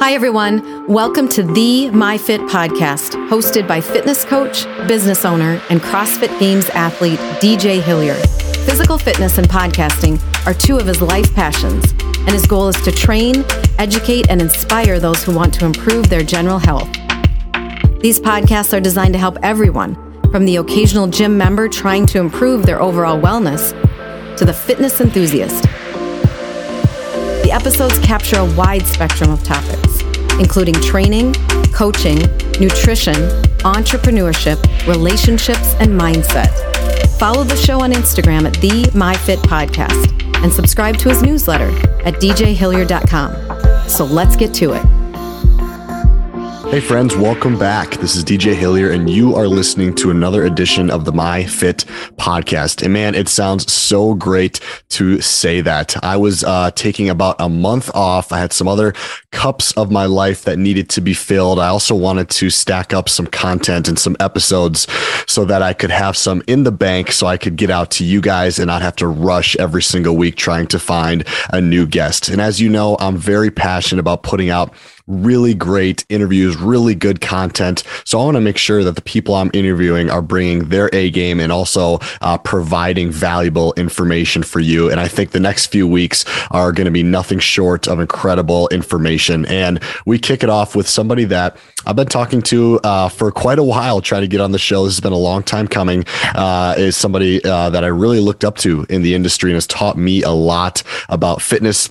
Hi, everyone. Welcome to the MyFit podcast, hosted by fitness coach, business owner, and CrossFit Games athlete DJ Hillier. Physical fitness and podcasting are two of his life passions, and his goal is to train, educate, and inspire those who want to improve their general health. These podcasts are designed to help everyone, from the occasional gym member trying to improve their overall wellness to the fitness enthusiast. The episodes capture a wide spectrum of topics, including training, coaching, nutrition, entrepreneurship, relationships, and mindset. Follow the show on Instagram at the MyFit Podcast and subscribe to his newsletter at djhillier.com. So let's get to it. Hey, friends, welcome back. This is DJ Hillier, and you are listening to another edition of the My Fit podcast. And man, it sounds so great to say that. I was uh, taking about a month off. I had some other cups of my life that needed to be filled. I also wanted to stack up some content and some episodes so that I could have some in the bank so I could get out to you guys and not have to rush every single week trying to find a new guest. And as you know, I'm very passionate about putting out really great interviews, really good content. So I want to make sure that the people I'm interviewing are bringing their A game and also uh, providing valuable information for you. And I think the next few weeks are going to be nothing short of incredible information. And we kick it off with somebody that I've been talking to uh, for quite a while, trying to get on the show. This has been a long time coming. Uh, is somebody uh, that I really looked up to in the industry and has taught me a lot about fitness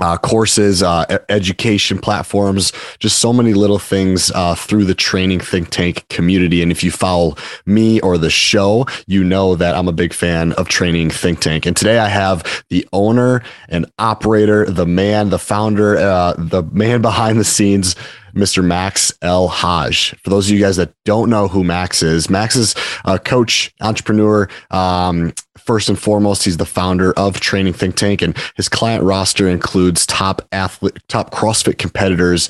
uh, courses, uh, education platforms, just so many little things uh, through the training think tank community. And if you follow me or the show, you know that I'm a big fan of training think tank. And today I have the owner and operator, the man, the founder, uh, the man behind the scenes. Mr. Max El-Haj. For those of you guys that don't know who Max is, Max is a coach, entrepreneur, um, first and foremost, he's the founder of Training Think Tank, and his client roster includes top athlete, top CrossFit competitors,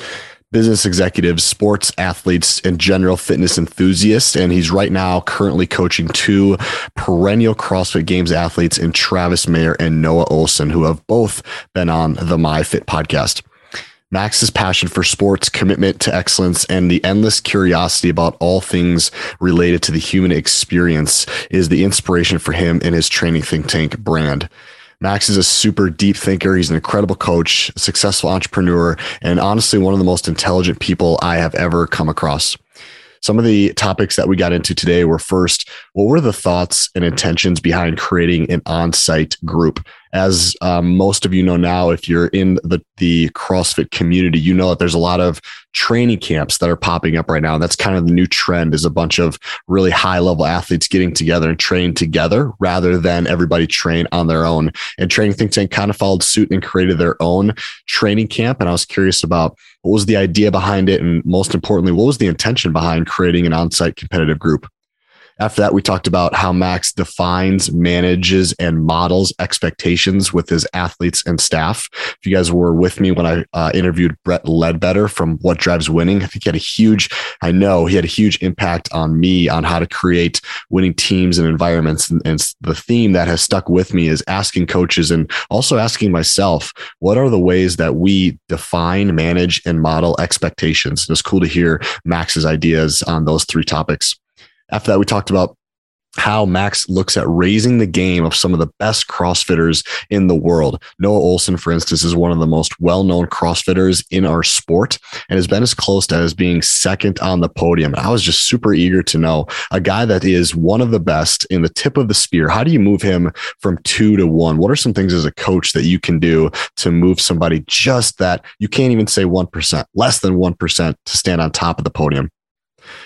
business executives, sports athletes, and general fitness enthusiasts. And he's right now currently coaching two perennial CrossFit Games athletes in Travis Mayer and Noah Ohlsen, who have both been on the MyFit podcast. Max's passion for sports, commitment to excellence, and the endless curiosity about all things related to the human experience is the inspiration for him and his training think tank brand. Max is a super deep thinker. He's an incredible coach, successful entrepreneur, and honestly, one of the most intelligent people I have ever come across. Some of the topics that we got into today were first, what were the thoughts and intentions behind creating an on site group? As um, most of you know now, if you're in the, the CrossFit community, you know that there's a lot of training camps that are popping up right now. And that's kind of the new trend is a bunch of really high level athletes getting together and train together rather than everybody train on their own. And Training Think Tank kind of followed suit and created their own training camp. And I was curious about what was the idea behind it? And most importantly, what was the intention behind creating an on site competitive group? After that, we talked about how Max defines, manages, and models expectations with his athletes and staff. If you guys were with me when I uh, interviewed Brett Ledbetter from What Drives Winning, I think he had a huge, I know he had a huge impact on me on how to create winning teams and environments. And, and the theme that has stuck with me is asking coaches and also asking myself, what are the ways that we define, manage, and model expectations? It was cool to hear Max's ideas on those three topics. After that, we talked about how Max looks at raising the game of some of the best CrossFitters in the world. Noah Ohlsen, for instance, is one of the most well known CrossFitters in our sport and has been as close to as being second on the podium. I was just super eager to know a guy that is one of the best in the tip of the spear. How do you move him from two to one? What are some things as a coach that you can do to move somebody just that you can't even say 1%, less than 1% to stand on top of the podium?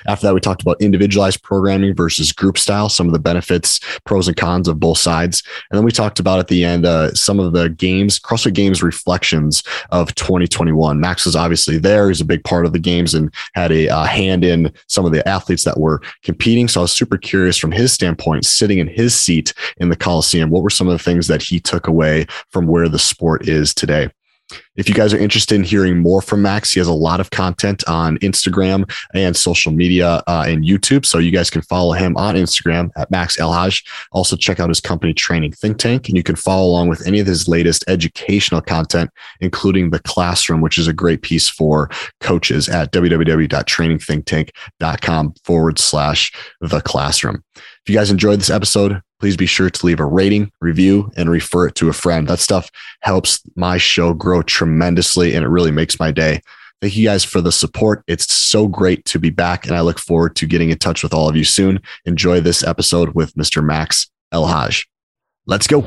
After that, we talked about individualized programming versus group style, some of the benefits, pros and cons of both sides. And then we talked about at the end uh, some of the games, CrossFit Games reflections of 2021. Max was obviously there. He's a big part of the games and had a uh, hand in some of the athletes that were competing. So I was super curious from his standpoint, sitting in his seat in the Coliseum, what were some of the things that he took away from where the sport is today? If you guys are interested in hearing more from Max, he has a lot of content on Instagram and social media uh, and YouTube. So you guys can follow him on Instagram at Max Elhaj. Also, check out his company, Training Think Tank, and you can follow along with any of his latest educational content, including the classroom, which is a great piece for coaches at www.trainingthinktank.com forward slash the classroom. If you guys enjoyed this episode, please be sure to leave a rating, review, and refer it to a friend. That stuff helps my show grow tremendously and it really makes my day. Thank you guys for the support. It's so great to be back, and I look forward to getting in touch with all of you soon. Enjoy this episode with Mr. Max Elhaj. Let's go.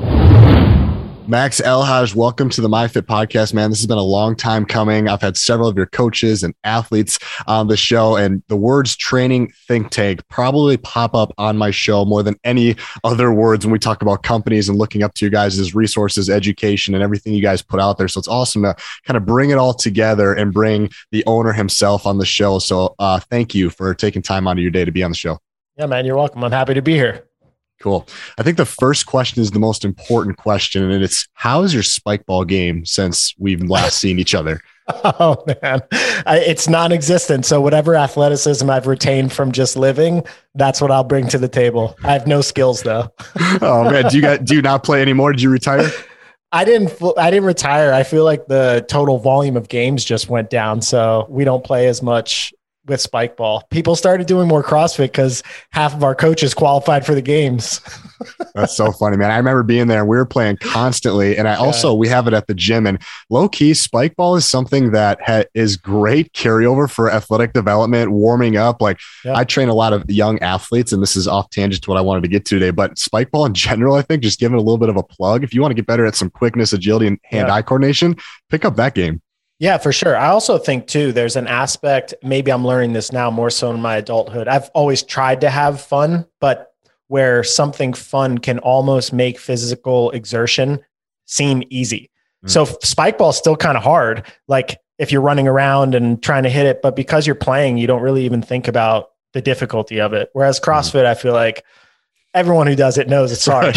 Max Elhaj, welcome to the MyFit podcast, man. This has been a long time coming. I've had several of your coaches and athletes on the show, and the words training think tank probably pop up on my show more than any other words when we talk about companies and looking up to you guys' as resources, education, and everything you guys put out there. So it's awesome to kind of bring it all together and bring the owner himself on the show. So uh, thank you for taking time out of your day to be on the show. Yeah, man, you're welcome. I'm happy to be here. Cool. I think the first question is the most important question, and it's how is your spike ball game since we've last seen each other? Oh man, I, it's non-existent. So whatever athleticism I've retained from just living, that's what I'll bring to the table. I have no skills though. oh man, do you got, do you not play anymore? Did you retire? I didn't. I didn't retire. I feel like the total volume of games just went down, so we don't play as much with spike ball. People started doing more CrossFit because half of our coaches qualified for the games. That's so funny, man. I remember being there and we were playing constantly. And I also, we have it at the gym and low key spike ball is something that ha- is great carryover for athletic development, warming up. Like yeah. I train a lot of young athletes and this is off tangent to what I wanted to get to today, but spike ball in general, I think just giving it a little bit of a plug. If you want to get better at some quickness, agility and hand eye yeah. coordination, pick up that game. Yeah, for sure. I also think too, there's an aspect, maybe I'm learning this now more so in my adulthood. I've always tried to have fun, but where something fun can almost make physical exertion seem easy. Mm. So spike ball is still kind of hard. Like if you're running around and trying to hit it, but because you're playing, you don't really even think about the difficulty of it. Whereas mm-hmm. CrossFit. I feel like everyone who does it knows it's hard.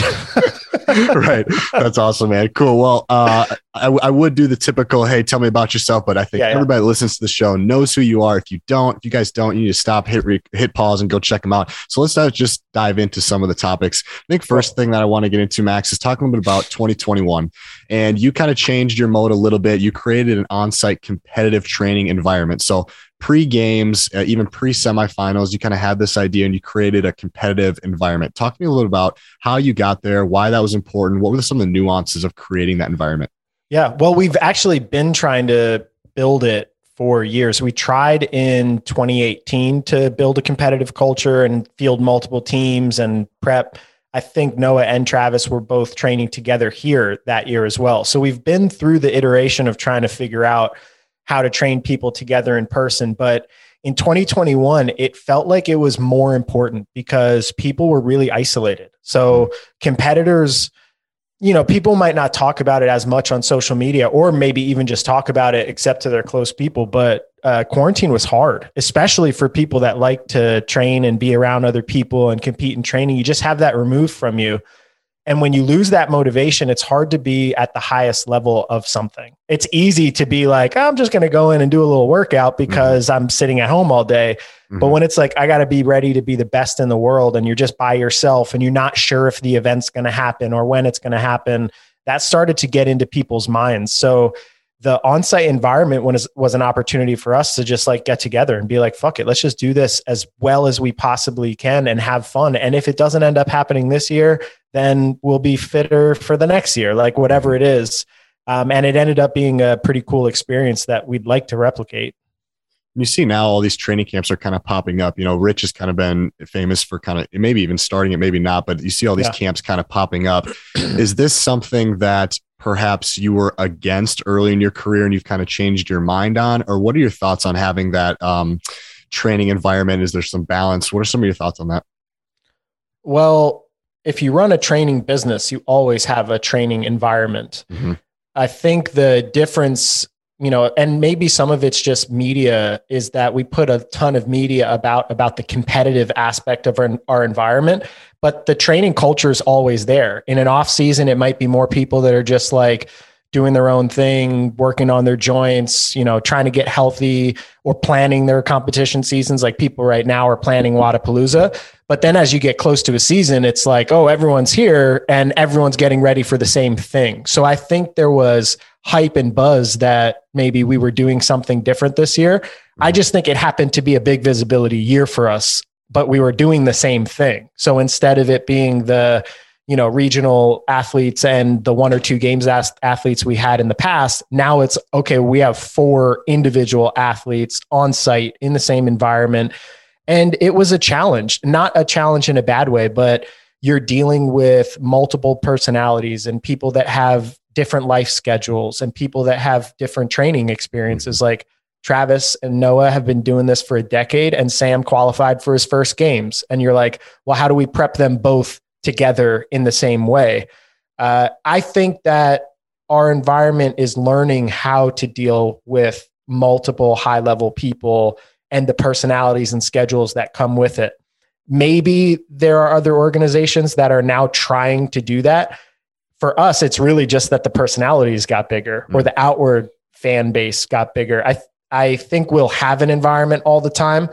right. That's awesome, man. Cool. Well, uh, I, I, would do the typical, hey, tell me about yourself, but I think yeah, yeah. everybody listens to the show knows who you are. If you don't, if you guys don't, you need to stop, hit re- hit pause, and go check them out. So let's uh, just dive into some of the topics. I think first thing that I want to get into, Max, is talking a little bit about 2021. And you kind of changed your mode a little bit. You created an on-site competitive training environment. So pre games, uh, even pre semifinals, you kind of had this idea and you created a competitive environment. Talk to me a little bit about how you got there, why that was important. What were some of the nuances of creating that environment? Yeah, well, we've actually been trying to build it for years. We tried in 2018 to build a competitive culture and field multiple teams and prep. I think Noah and Travis were both training together here that year as well. So we've been through the iteration of trying to figure out how to train people together in person. But in 2021, it felt like it was more important because people were really isolated. So competitors, you know, people might not talk about it as much on social media or maybe even just talk about it except to their close people. But uh, quarantine was hard, especially for people that like to train and be around other people and compete in training. You just have that removed from you. And when you lose that motivation, it's hard to be at the highest level of something. It's easy to be like, I'm just going to go in and do a little workout mm-hmm. because mm-hmm. I'm sitting at home all day. Mm-hmm. But when it's like, I got to be ready to be the best in the world and you're just by yourself and you're not sure if the event's going to happen or when it's going to happen, that started to get into people's minds. So the on-site environment was, was an opportunity for us to just like get together and be like, fuck it, let's just do this as well as we possibly can and have fun. And if it doesn't end up happening this year, then we'll be fitter for the next year, like whatever it is. Um, and it ended up being a pretty cool experience that we'd like to replicate. You see now all these training camps are kind of popping up. You know, Rich has kind of been famous for kind of maybe even starting it, maybe not, but you see all these yeah. camps kind of popping up. Is this something that perhaps you were against early in your career and you've kind of changed your mind on? Or what are your thoughts on having that um, training environment? Is there some balance? What are some of your thoughts on that? Well, if you run a training business, you always have a training environment. Mm-hmm. I think the difference, you know, and maybe some of it's just media is that we put a ton of media about about the competitive aspect of our, our environment, but the training culture is always there. In an off season, it might be more people that are just like doing their own thing, working on their joints, you know, trying to get healthy or planning their competition seasons. Like people right now are planning Wodapalooza. But then as you get close to a season, it's like, oh, everyone's here and everyone's getting ready for the same thing. So I think there was hype and buzz that maybe we were doing something different this year. I just think it happened to be a big visibility year for us, but we were doing the same thing. So instead of it being the, you know regional athletes and the one or two games athletes we had in the past now it's okay we have four individual athletes on site in the same environment. And it was a challenge not a challenge in a bad way but you're dealing with multiple personalities and people that have different life schedules and people that have different training experiences. Mm-hmm. Like Travis and Noah have been doing this for a decade and Sam qualified for his first games and you're like well how do we prep them both together in the same way. Uh, I think that our environment is learning how to deal with multiple high level people and the personalities and schedules that come with it. Maybe there are other organizations that are now trying to do that. For us, it's really just that the personalities got bigger mm. or the outward fan base got bigger. I I think we'll have an environment all the time.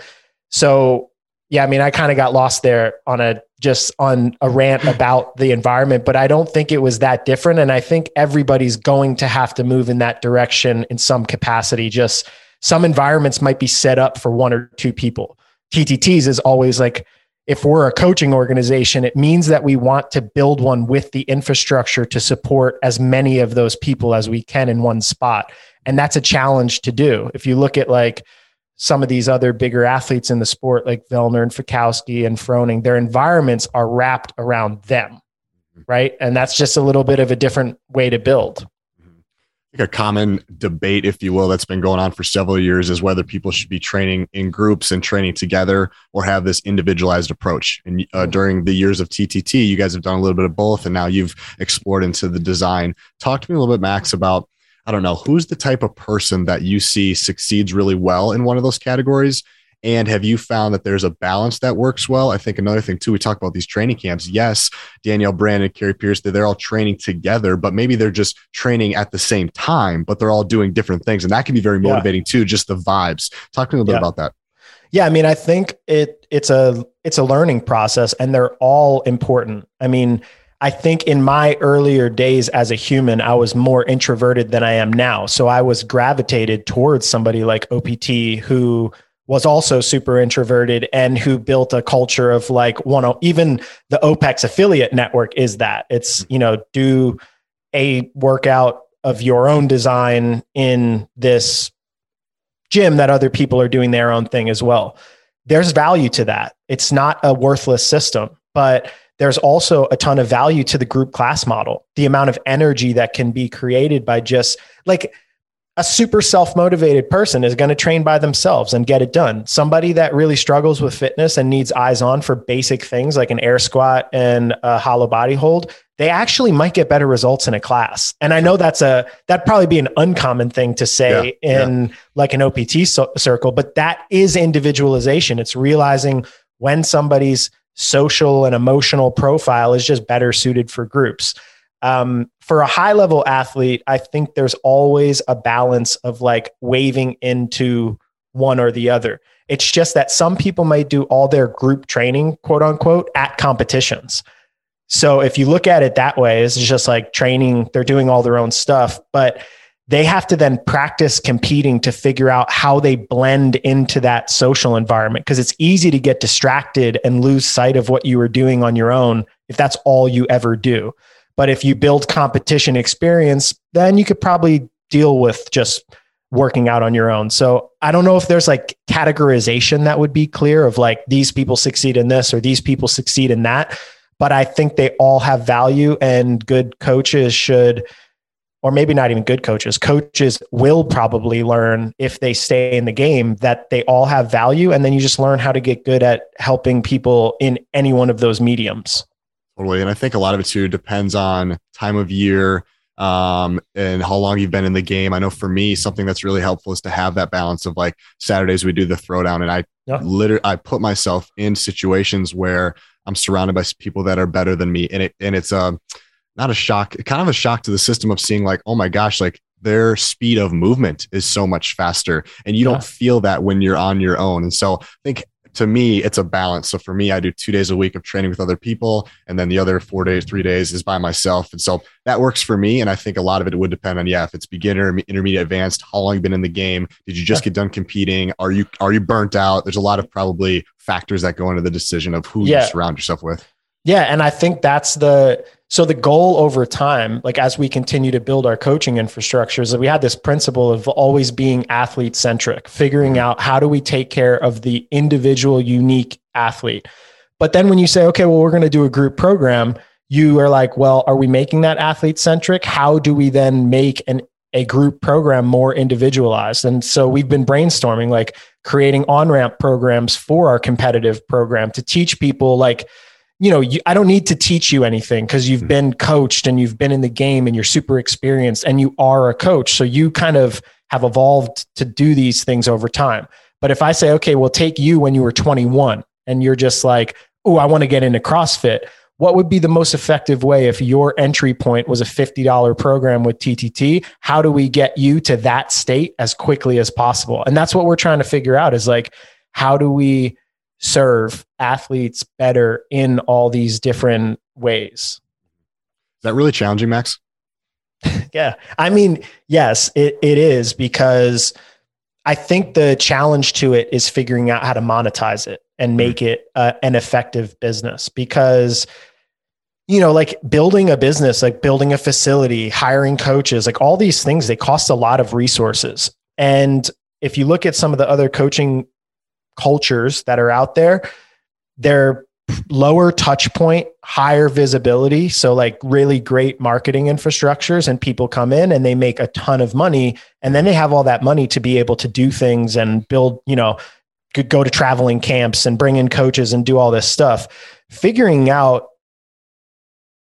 So yeah, I mean, I kind of got lost there on a just on a rant hmm. about the environment, but I don't think it was that different. And I think everybody's going to have to move in that direction in some capacity. Just some environments might be set up for one or two people. TTTs is always like, if we're a coaching organization, it means that we want to build one with the infrastructure to support as many of those people as we can in one spot. And that's a challenge to do. If you look at like, some of these other bigger athletes in the sport, like Vellner and Fikowski and Froning, their environments are wrapped around them, right? And that's just a little bit of a different way to build. A common debate, if you will, that's been going on for several years is whether people should be training in groups and training together or have this individualized approach. And uh, mm-hmm. during the years of TTT, you guys have done a little bit of both, and now you've explored into the design. Talk to me a little bit, Max, about I don't know, who's the type of person that you see succeeds really well in one of those categories? And have you found that there's a balance that works well? I think another thing too, we talk about these training camps. Yes, Danielle Brandon, Kari Pearce, they're all training together, but maybe they're just training at the same time, but they're all doing different things. And that can be very motivating yeah. too, just the vibes. Talk to me a little yeah. bit about that. Yeah, I mean, I think it it's a it's a learning process and they're all important. I mean, I think in my earlier days as a human, I was more introverted than I am now. So I was gravitated towards somebody like OPT who was also super introverted and who built a culture of like one even the OPEX affiliate network is that. It's, mm-hmm. you know, do a workout of your own design in this gym that other people are doing their own thing as well. There's value to that. It's not a worthless system, but there's also a ton of value to the group class model. The amount of energy that can be created by just like a super self motivated person is going to train by themselves and get it done. Somebody that really struggles with fitness and needs eyes on for basic things like an air squat and a hollow body hold, they actually might get better results in a class. And I know that's a that'd probably be an uncommon thing to say yeah, in yeah. like an OPT so- circle, but that is individualization. It's realizing when somebody's social and emotional profile is just better suited for groups. Um, for a high level athlete, I think there's always a balance of like waving into one or the other. It's just that some people might do all their group training, quote unquote, at competitions. So if you look at it that way, it's just like training, they're doing all their own stuff. But they have to then practice competing to figure out how they blend into that social environment because it's easy to get distracted and lose sight of what you were doing on your own if that's all you ever do. But if you build competition experience, then you could probably deal with just working out on your own. So I don't know if there's like categorization that would be clear of like these people succeed in this or these people succeed in that. But I think they all have value and good coaches should or maybe not even good coaches, coaches will probably learn if they stay in the game that they all have value. And then you just learn how to get good at helping people in any one of those mediums. Totally. And I think a lot of it too depends on time of year um, and how long you've been in the game. I know for me, something that's really helpful is to have that balance of like Saturdays we do the throwdown, and I literally I put myself in situations where I'm surrounded by people that are better than me, and it and it's a um, not a shock, kind of a shock to the system of seeing like, oh my gosh, like their speed of movement is so much faster and you yeah. don't feel that when you're on your own and so i think to me, it's a balance. So for me, I do two days a week of training with other people, and then the other four days, three days is by myself. And so that works for me. And I think a lot of it would depend on yeah, if it's beginner, intermediate, advanced, how long you've been in the game. Did you just get done competing? Are you are you burnt out? There's a lot of probably factors that go into the decision of who yeah. you surround yourself with. Yeah, and I think that's the so the goal over time, like as we continue to build our coaching infrastructure, is that we had this principle of always being athlete centric, figuring mm-hmm. out how do we take care of the individual unique athlete. But then when you say, okay, well, we're going to do a group program, you are like, well, are we making that athlete centric? How do we then make an a group program more individualized? And so we've been brainstorming like creating on-ramp programs for our competitive program to teach people like you know, you, I don't need to teach you anything because you've hmm. been coached and you've been in the game and you're super experienced and you are a coach. So you kind of have evolved to do these things over time. But if I say, okay, we'll take you when you were 21 and you're just like, oh, I want to get into CrossFit, what would be the most effective way if your entry point was a $50 program with TTT? How do we get you to that state as quickly as possible? And that's what we're trying to figure out is like, how do we serve athletes better in all these different ways. Is that really challenging, Max? yeah. I mean, yes, it, it is because I think the challenge to it is figuring out how to monetize it and mm-hmm. make it uh, an effective business because you know like building a business like building a facility hiring coaches like all these things they cost a lot of resources and if you look at some of the other coaching cultures that are out there, they're lower touch point, higher visibility. So, like really great marketing infrastructures, and people come in and they make a ton of money. And then they have all that money to be able to do things and build, you know, go to traveling camps and bring in coaches and do all this stuff. Figuring out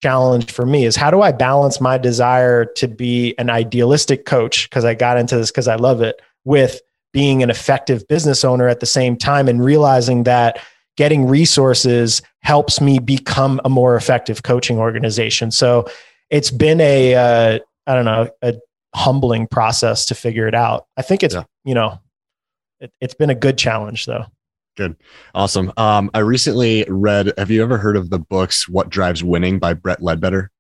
challenge for me is how do I balance my desire to be an idealistic coach because I got into this because I love it with being an effective business owner at the same time and realizing that getting resources helps me become a more effective coaching organization. So it's been a uh, I don't know, a humbling process to figure it out. I think it's, yeah. you know, it, it's been a good challenge though. Good. Awesome. Um, I recently read, have you ever heard of the books, What Drives Winning by Brett Ledbetter?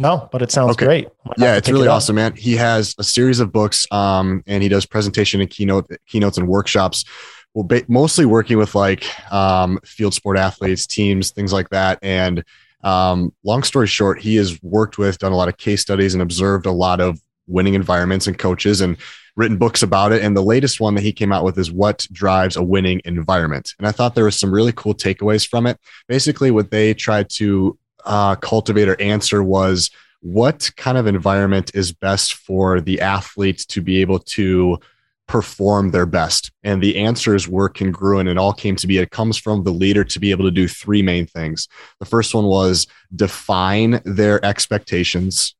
No, but it sounds okay. great. Yeah, it's really it awesome, man. He has a series of books, um, and he does presentation and keynote keynotes and workshops. Well, ba- mostly working with like um, field sport athletes, teams, things like that. And um, long story short, he has worked with, done a lot of case studies, and observed a lot of winning environments and coaches, and written books about it. And the latest one that he came out with is what drives a winning environment. And I thought there was some really cool takeaways from it. Basically, what they tried to uh, cultivator answer was what kind of environment is best for the athlete to be able to perform their best? And the answers were congruent. It all came to be it comes from the leader to be able to do three main things. The first one was define their expectations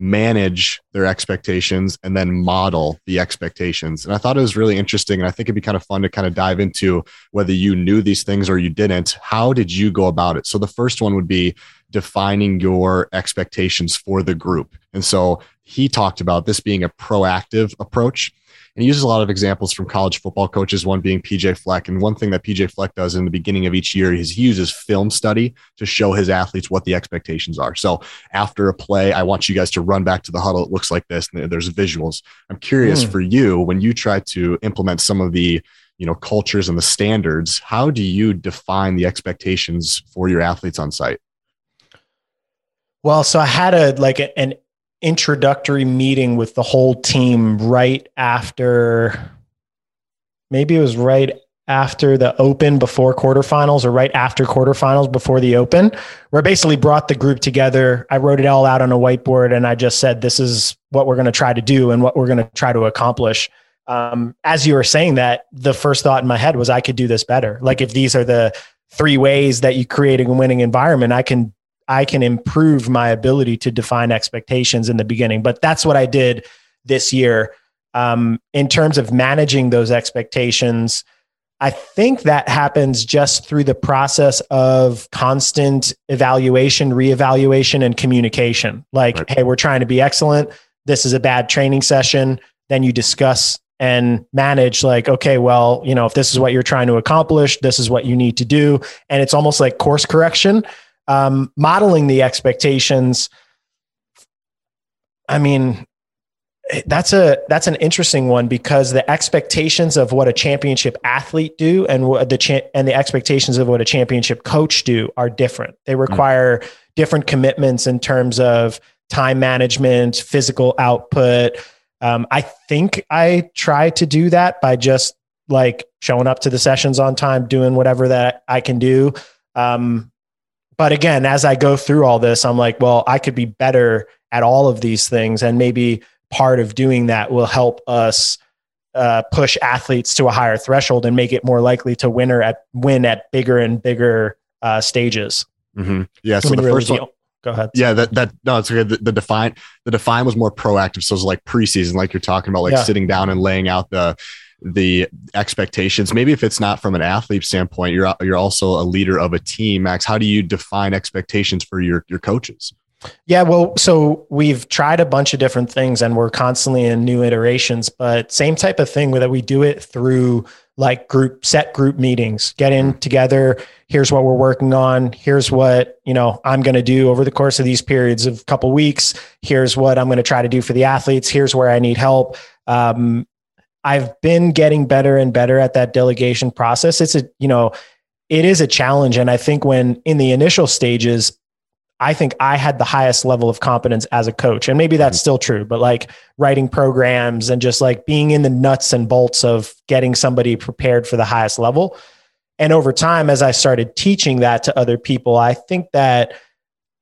manage their expectations and then model the expectations. And I thought it was really interesting. And I think it'd be kind of fun to kind of dive into whether you knew these things or you didn't. How did you go about it? So the first one would be defining your expectations for the group. And so he talked about this being a proactive approach. And he uses a lot of examples from college football coaches, one being PJ Fleck. And one thing that PJ Fleck does in the beginning of each year is he uses film study to show his athletes what the expectations are. So after a play, I want you guys to run back to the huddle. It looks like this, and there's visuals. I'm curious mm. for you when you try to implement some of the you know cultures and the standards how do you define the expectations for your athletes on site well so i had a like an introductory meeting with the whole team right after maybe it was right after the open before quarterfinals or right after quarterfinals before the open where I basically brought the group together. I wrote it all out on a whiteboard and i just said this is what we're going to try to do and what we're going to try to accomplish. Um, as you were saying that the first thought in my head was i could do this better. Like if these are the three ways that you create a winning environment i can I can improve my ability to define expectations in the beginning. But that's what I did this year. Um, in terms of managing those expectations, I think that happens just through the process of constant evaluation, reevaluation, and communication. Like, right. hey, we're trying to be excellent. This is a bad training session. Then you discuss and manage, like, okay, well, you know, if this is what you're trying to accomplish, this is what you need to do. And it's almost like course correction, um, modeling the expectations. I mean, that's a that's an interesting one because the expectations of what a championship athlete do and what the cha- and the expectations of what a championship coach do are different. They mm. require mm-hmm. different commitments in terms of time management, physical output. Um, I think I try to do that by just like showing up to the sessions on time, doing whatever that I can do. Um, but again, as I go through all this, I'm like, well, I could be better at all of these things, and maybe part of doing that will help us uh, push athletes to a higher threshold and make it more likely to winner at win at bigger and bigger uh, stages. Mm-hmm. Yeah. So the really first one, go ahead. Yeah, that that no, it's okay. The, the, define the define was more proactive, so it was like preseason, like you're talking about, like yeah. sitting down and laying out the the expectations. Maybe if it's not from an athlete standpoint, you're you're also a leader of a team. Max, how do you define expectations for your your coaches? Yeah, well, so we've tried a bunch of different things and we're constantly in new iterations, but same type of thing that we do it through like group set group meetings, get in mm-hmm. together. Here's what we're working on. Here's what, you know, I'm going to do over the course of these periods of a couple weeks. Here's what I'm going to try to do for the athletes. Here's where I need help. Um, I've been getting better and better at that delegation process. It's a, you know, it is a challenge. And I think when in the initial stages, I think I had the highest level of competence as a coach. And maybe that's mm-hmm. still true, but like writing programs and just like being in the nuts and bolts of getting somebody prepared for the highest level. And over time, as I started teaching that to other people, I think that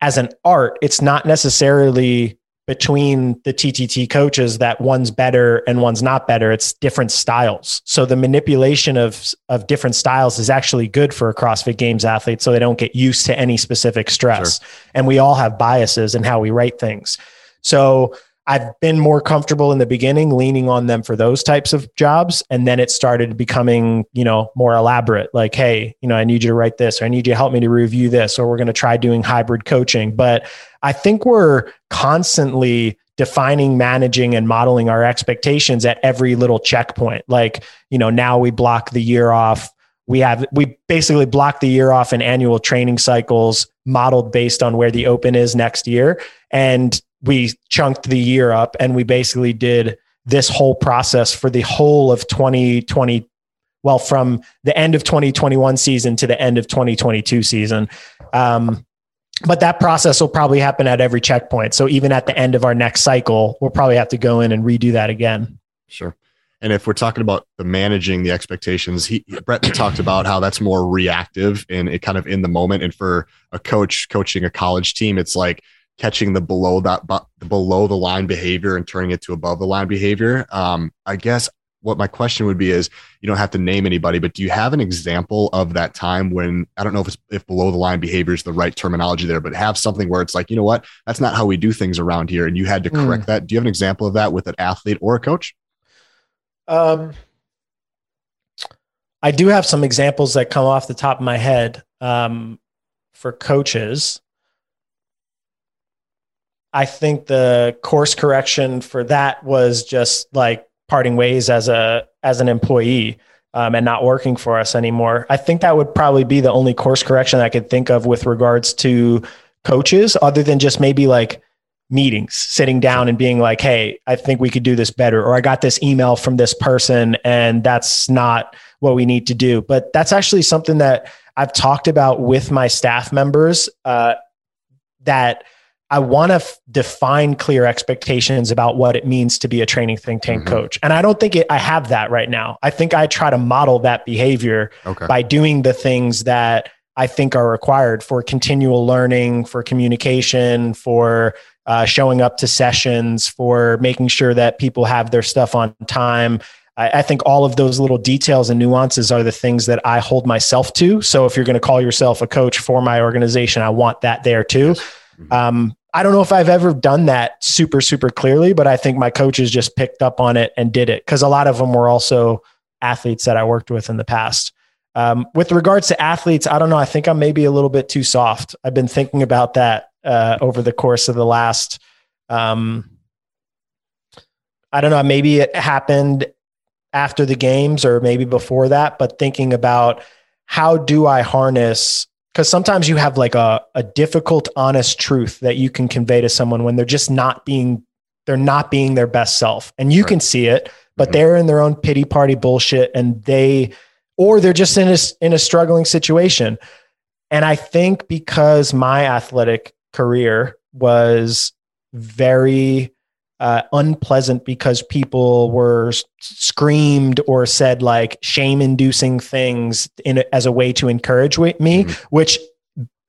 as an art, it's not necessarily between the TTT coaches that one's better and one's not better. It's different styles. So the manipulation of of different styles is actually good for a CrossFit Games athlete, so they don't get used to any specific stress. Sure. And we all have biases in how we write things. So I've been more comfortable in the beginning leaning on them for those types of jobs. And then it started becoming, you know, more elaborate like, hey, you know, I need you to write this, or I need you to help me to review this, or we're going to try doing hybrid coaching. But I think we're constantly defining, managing, and modeling our expectations at every little checkpoint. Like, you know, now we block the year off. We have, we basically block the year off in annual training cycles modeled based on where the open is next year. And we chunked the year up and we basically did this whole process for the whole of 2020 well from the end of 2021 season to the end of 2022 season um, but that process will probably happen at every checkpoint. So even at the end of our next cycle we'll probably have to go in and redo that again. Sure. And if we're talking about the managing the expectations he brett talked about how that's more reactive and it kind of in the moment. And for a coach coaching a college team it's like catching the below that but below the line behavior and turning it to above the line behavior. Um, I guess what my question would be is you don't have to name anybody, but do you have an example of that time when I don't know if it's if below the line behavior is the right terminology there, but have something where it's like, you know what, that's not how we do things around here, and you had to hmm. correct mm. that. Do you have an example of that with an athlete or a coach? Um, I do have some examples that come off the top of my head um, for coaches. I think the course correction for that was just like parting ways as a as an employee um, and not working for us anymore. I think that would probably be the only course correction I could think of with regards to coaches, other than just maybe like meetings, sitting down and being like, "Hey, I think we could do this better," or "I got this email from this person, and that's not what we need to do." But that's actually something that I've talked about with my staff members. Uh, that I want to f- define clear expectations about what it means to be a training think tank mm-hmm. coach. And I don't think it, I have that right now. I think I try to model that behavior okay. by doing the things that I think are required for continual learning, for communication, for uh, showing up to sessions, for making sure that people have their stuff on time. I, I think all of those little details and nuances are the things that I hold myself to. So if you're going to call yourself a coach for my organization, I want that there too. Yes. Um, I don't know if I've ever done that super, super clearly, but I think my coaches just picked up on it and did it because a lot of them were also athletes that I worked with in the past. Um, with regards to athletes, I don't know. I think I'm maybe a little bit too soft. I've been thinking about that uh, over the course of the last. Um, I don't know. Maybe it happened after the games or maybe before that, but thinking about how do I harness because sometimes you have like a, a difficult honest truth that you can convey to someone when they're just not being they're not being their best self and you right. can see it but mm-hmm. they're in their own pity party bullshit and they or they're just in a, in a struggling situation and i think because my athletic career was very uh, unpleasant because people were screamed or said like shame inducing things in as a way to encourage me, mm-hmm. which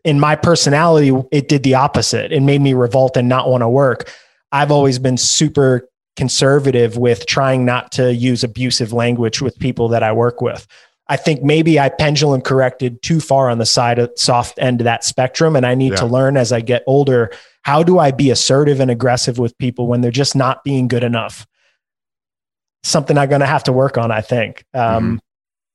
in my personality, it did the opposite. It made me revolt and not want to work. I've always been super conservative with trying not to use abusive language with people that I work with. I think maybe I pendulum corrected too far on the side of soft end of that spectrum. And I need yeah. to learn as I get older how do I be assertive and aggressive with people when they're just not being good enough? Something I'm going to have to work on, I think. Um, mm-hmm.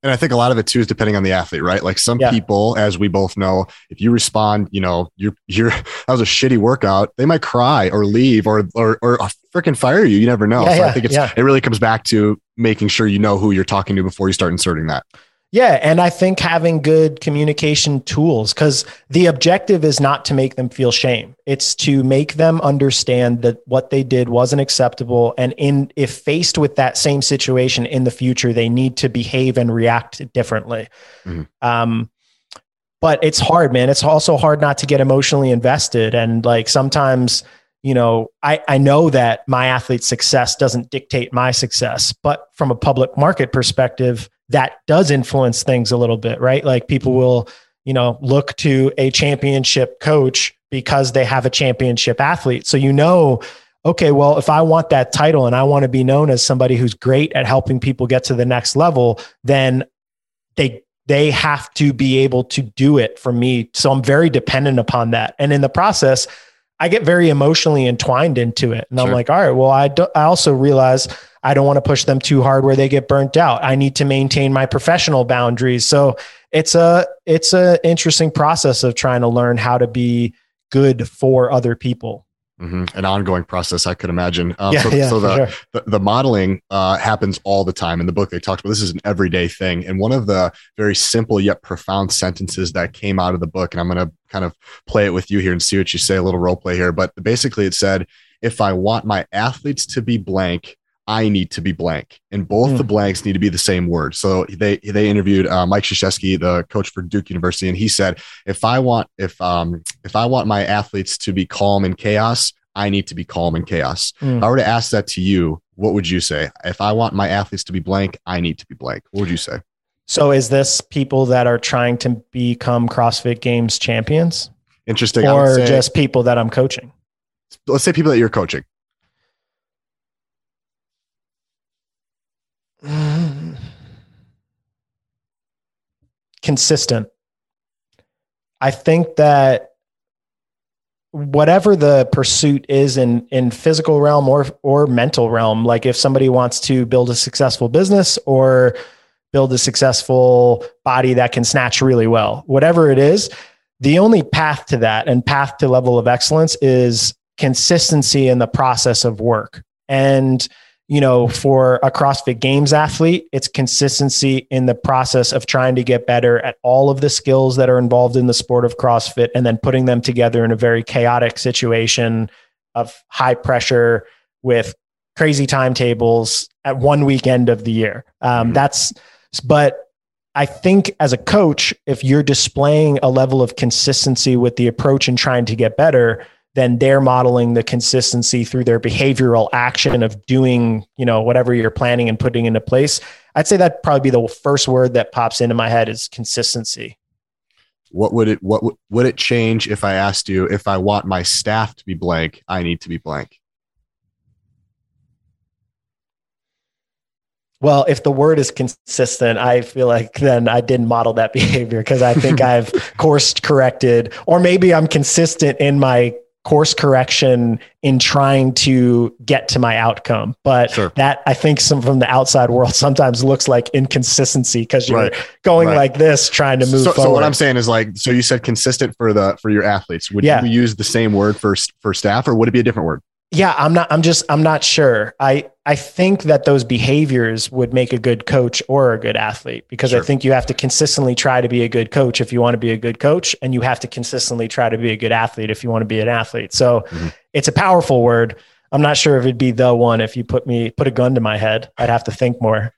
And I think a lot of it too is depending on the athlete, right? Like some yeah. people, as we both know, if you respond, you know, you're you're that was a shitty workout, they might cry or leave or or or freaking fire you. You never know. Yeah, so yeah, I think it's it really comes back to making sure you know who you're talking to before you start inserting that. Yeah. And I think having good communication tools, because the objective is not to make them feel shame. It's to make them understand that what they did wasn't acceptable. And in if faced with that same situation in the future, they need to behave and react differently. Mm-hmm. Um, but it's hard, man. It's also hard not to get emotionally invested. And like sometimes, you know, I, I know that my athlete's success doesn't dictate my success, but from a public market perspective, that does influence things a little bit, right? Like people will, you know, look to a championship coach because they have a championship athlete. So you know, okay, well, if I want that title and I want to be known as somebody who's great at helping people get to the next level, then they they have to be able to do it for me. So I'm very dependent upon that. And in the process, I get very emotionally entwined into it. And sure. I'm like, all right, well, I, do, I also realize I don't want to push them too hard where they get burnt out. I need to maintain my professional boundaries. So it's a, it's a interesting process of trying to learn how to be good for other people. Mm-hmm. An ongoing process, I could imagine. Um, yeah, so, yeah, so the, sure. the, the modeling uh, happens all the time. In the book, they talked about this is an everyday thing, and one of the very simple yet profound sentences that came out of the book, and I'm going to kind of play it with you here and see what you say. A little role play here, but basically, it said, "If I want my athletes to be blank, I need to be blank, and both mm. the blanks need to be the same word. So they they interviewed uh, Mike Krzyzewski, the coach for Duke University, and he said, if I want if um if I want my athletes to be calm in chaos, I need to be calm in chaos. Mm. If I were to ask that to you, what would you say? If I want my athletes to be blank, I need to be blank. What would you say? So is this people that are trying to become CrossFit Games champions? Interesting. Or just people that I'm coaching? Let's say people that you're coaching. consistent. I think that whatever the pursuit is in in physical realm or or mental realm, like if somebody wants to build a successful business or build a successful body that can snatch really well, whatever it is, the only path to that and path to level of excellence is consistency in the process of work. And you know, for a CrossFit Games athlete, it's consistency in the process of trying to get better at all of the skills that are involved in the sport of CrossFit and then putting them together in a very chaotic situation of high pressure with crazy timetables at one weekend of the year. Um, mm-hmm. That's, but I think as a coach, if you're displaying a level of consistency with the approach and trying to get better, then they're modeling the consistency through their behavioral action of doing, you know, whatever you're planning and putting into place. I'd say that probably be the first word that pops into my head is consistency. What would it what would it change if I asked you if I want my staff to be blank, I need to be blank? Well, if the word is consistent, I feel like then I didn't model that behavior because I think I've course corrected, or maybe I'm consistent in my course correction in trying to get to my outcome. But sure. that I think some from the outside world sometimes looks like inconsistency because you're right. going right. like this trying to move so, forward. So what I'm saying is like, so you said consistent for the for your athletes. Would yeah. you use the same word for for staff or would it be a different word? Yeah, I'm not I'm just I'm not sure. I I think that those behaviors would make a good coach or a good athlete because sure. I think you have to consistently try to be a good coach if you want to be a good coach and you have to consistently try to be a good athlete if you want to be an athlete. So mm-hmm. it's a powerful word. I'm not sure if it'd be the one if you put me put a gun to my head. I'd have to think more.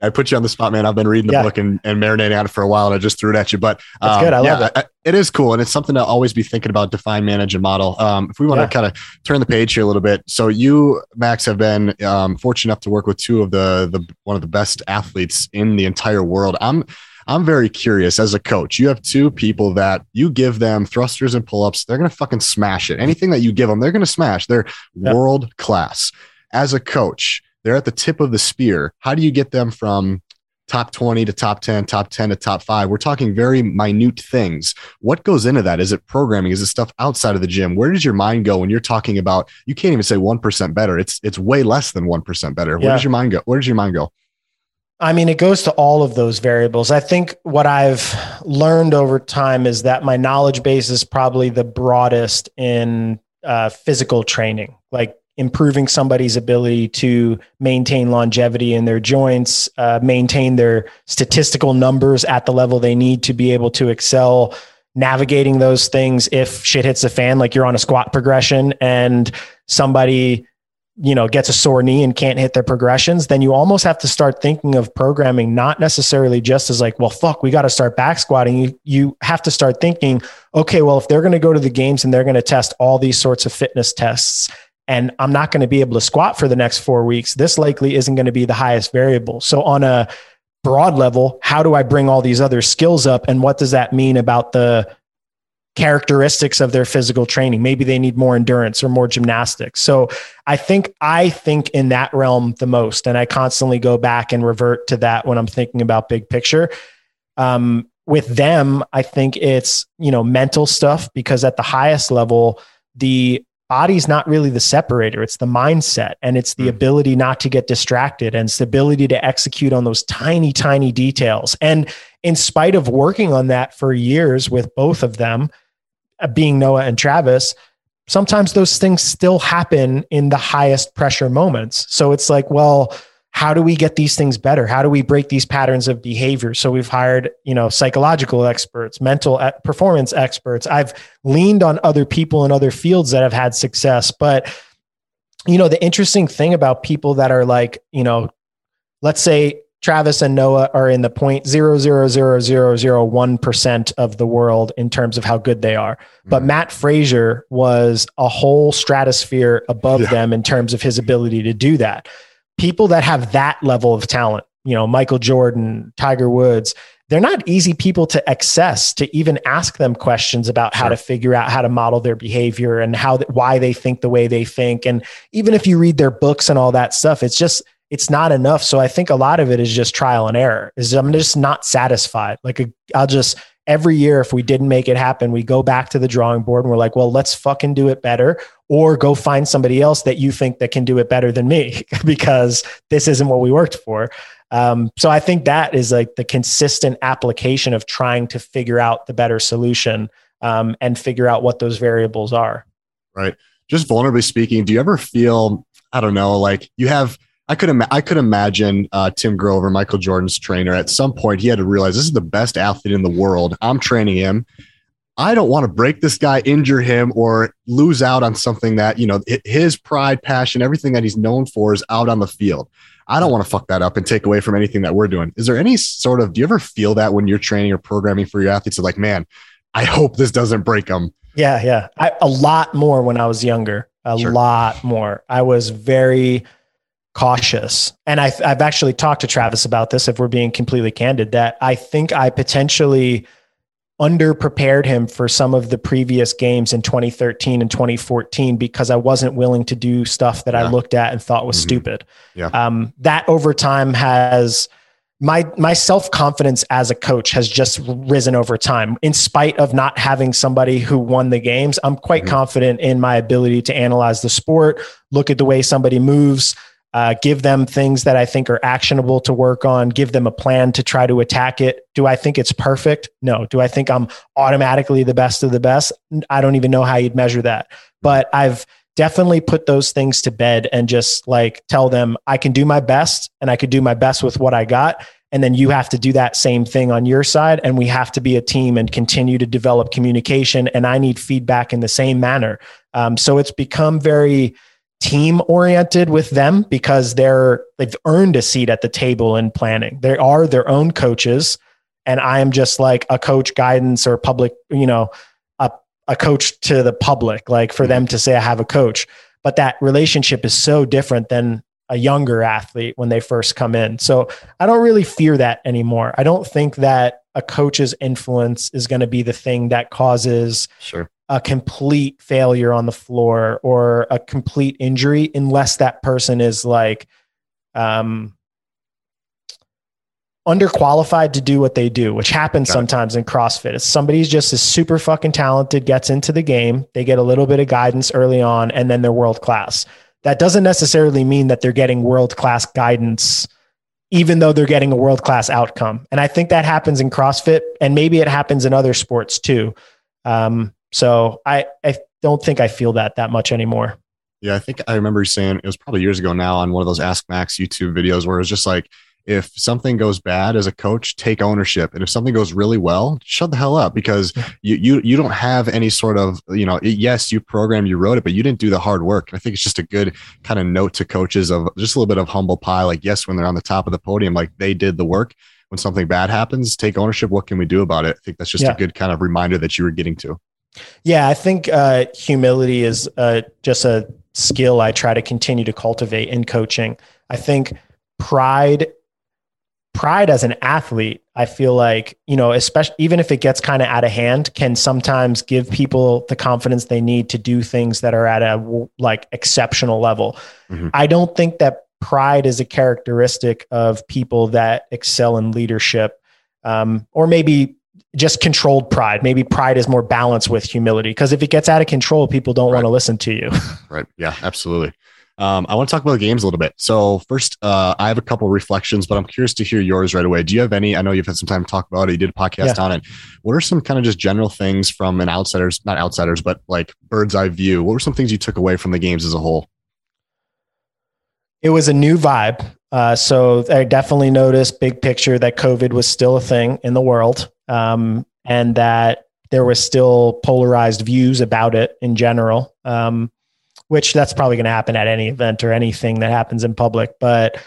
I put you on the spot, man. I've been reading the yeah. book and, and marinating on it for a while, and I just threw it at you. But um, good. I love it. it is cool, and it's something to always be thinking about. Define, manage, and model. Um, if we want yeah. to kind of turn the page here a little bit, so you, Max, have been um, fortunate enough to work with two of the the one of the best athletes in the entire world. I'm I'm very curious as a coach. You have two people that you give them thrusters and pull ups, they're gonna fucking smash it. Anything that you give them, they're gonna smash. They're yep. world class. As a coach, they're at the tip of the spear. How do you get them from top 20 to top 10, top 10 to top five. We're talking very minute things. What goes into that? Is it programming? Is it stuff outside of the gym? Where does your mind go when you're talking about you can't even say 1% better. It's it's way less than 1% better. Where does your mind go? Where does your mind go? I mean, it goes to all of those variables. I think what I've learned over time is that my knowledge base is probably the broadest in uh, physical training. Like improving somebody's ability to maintain longevity in their joints, uh, maintain their statistical numbers at the level they need to be able to excel, navigating those things if shit hits the fan, like you're on a squat progression and somebody you know gets a sore knee and can't hit their progressions then you almost have to start thinking of programming not necessarily just as like well fuck we got to start back squatting. You you have to start thinking okay well if they're going to go to the games and they're going to test all these sorts of fitness tests and I'm not going to be able to squat for the next four weeks, this likely isn't going to be the highest variable. So, on a broad level, how do I bring all these other skills up? And what does that mean about the characteristics of their physical training? Maybe they need more endurance or more gymnastics. So, I think I think in that realm the most. And I constantly go back and revert to that when I'm thinking about big picture. Um, with them, I think it's, you know, mental stuff because at the highest level, the body's not really the separator it's the mindset and it's the mm. ability not to get distracted and it's the ability to execute on those tiny tiny details and in spite of working on that for years with both of them uh, being noah and travis sometimes those things still happen in the highest pressure moments so it's like well how do we get these things better how do we break these patterns of behavior so we've hired you know psychological experts mental performance experts i've leaned on other people in other fields that have had success but you know the interesting thing about people that are like you know let's say Travis and Noah are in the point zero zero zero zero zero one percent of the world in terms of how good they are. But mm-hmm. Mat Fraser was a whole stratosphere above yeah. them in terms of his ability to do that people that have that level of talent, you know, Michael Jordan, Tiger Woods, they're not easy people to access to even ask them questions about how to figure out how to model their behavior and how why they think the way they think. And even if you read their books and all that stuff it's just it's not enough. So i think a lot of it is just trial and error is i'm just not satisfied. Like i'll just every year if we didn't make it happen we go back to the drawing board and we're like well let's fucking do it better or go find somebody else that you think that can do it better than me because this isn't what we worked for. Um, so i think that is like the consistent application of trying to figure out the better solution um, and figure out what those variables are. Right. Just vulnerably speaking do you ever feel i don't know like you have I could Im- I could imagine uh, Tim Grover, Michael Jordan's trainer. At some point, he had to realize this is the best athlete in the world. I'm training him. I don't want to break this guy, injure him, or lose out on something that you know his pride, passion, everything that he's known for is out on the field. I don't want to fuck that up and take away from anything that we're doing. Is there any sort of? Do you ever feel that when you're training or programming for your athletes? Like, man, I hope this doesn't break them. Yeah, yeah. I, a lot more when I was younger. A sure. lot more. I was very cautious. And I, I've actually talked to Travis about this, if we're being completely candid, that I think I potentially underprepared him for some of the previous games in 2013 and 2014 because I wasn't willing to do stuff that yeah. I looked at and thought was mm-hmm. stupid. Yeah. Um, that over time has my my self confidence as a coach has just risen over time. In spite of not having somebody who won the games, I'm quite mm-hmm. confident in my ability to analyze the sport, look at the way somebody moves, uh, give them things that I think are actionable to work on, give them a plan to try to attack it. Do I think it's perfect? No. Do I think I'm automatically the best of the best? I don't even know how you'd measure that. But I've definitely put those things to bed and just like tell them I can do my best and I could do my best with what I got. And then you have to do that same thing on your side. And we have to be a team and continue to develop communication. And I need feedback in the same manner. Um, so it's become very team oriented with them because they're they've earned a seat at the table in planning. They are their own coaches. And I am just like a coach guidance or public, you know, a a coach to the public, like for them to say, I have a coach. But that relationship is so different than a younger athlete when they first come in. So I don't really fear that anymore. I don't think that a coach's influence is going to be the thing that causes sure. A complete failure on the floor or a complete injury unless that person is like um underqualified to do what they do, which happens Got sometimes it. in CrossFit. If somebody's just as super fucking talented, gets into the game, they get a little bit of guidance early on, and then they're world class. That doesn't necessarily mean that they're getting world class guidance, even though they're getting a world class outcome. And I think that happens in CrossFit, and maybe it happens in other sports too. Um, so I, I don't think I feel that that much anymore. Yeah, I think I remember you saying it was probably years ago now on one of those Ask Max YouTube videos where it was just like, if something goes bad as a coach, take ownership. And if something goes really well, shut the hell up because you you you don't have any sort of, you know, yes, you programmed, you wrote it, but you didn't do the hard work. I think it's just a good kind of note to coaches of just a little bit of humble pie. Like, yes, when they're on the top of the podium, like they did the work. When something bad happens, take ownership. What can we do about it? I think that's just yeah. a good kind of reminder that you were getting to. Yeah, I think uh, humility is uh, just a skill I try to continue to cultivate in coaching. I think pride pride as an athlete, I feel like, you know, especially even if it gets kind of out of hand, can sometimes give people the confidence they need to do things that are at a like exceptional level. Mm-hmm. I don't think that pride is a characteristic of people that excel in leadership um, or maybe just controlled pride. Maybe pride is more balanced with humility because if it gets out of control, people don't right. want to listen to you. right. Yeah, absolutely. Um, I want to talk about the games a little bit. So first, uh, I have a couple reflections, but I'm curious to hear yours right away. Do you have any? I know you've had some time to talk about it. You did a podcast yeah. on it. What are some kind of just general things from an outsider's, not outsiders, but like bird's eye view? What were some things you took away from the games as a whole? It was a new vibe. Uh, so I definitely noticed big picture that COVID was still a thing in the world, um, and that there was still polarized views about it in general. Um, which that's probably going to happen at any event or anything that happens in public. But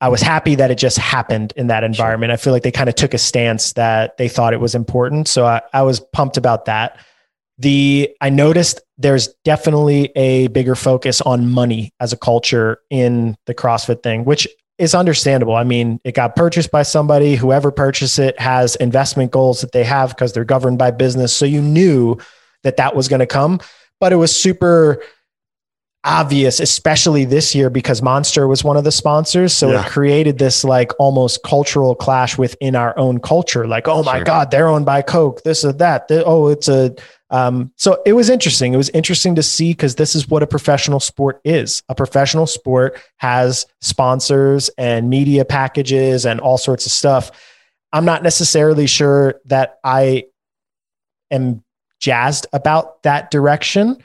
I was happy that it just happened in that environment. Sure. I feel like they kind of took a stance that they thought it was important. So I, I was pumped about that. The I noticed there's definitely a bigger focus on money as a culture in the CrossFit thing, which is understandable. I mean, it got purchased by somebody, whoever purchased it has investment goals that they have because they're governed by business. So you knew that that was going to come but it was super obvious, especially this year because Monster was one of the sponsors. So yeah. it created this like almost cultural clash within our own culture. Like, oh my sure. God, they're owned by Coke, this or that. oh, it's a, um, so it was interesting. It was interesting to see because this is what a professional sport is. A professional sport has sponsors and media packages and all sorts of stuff. I'm not necessarily sure that I am jazzed about that direction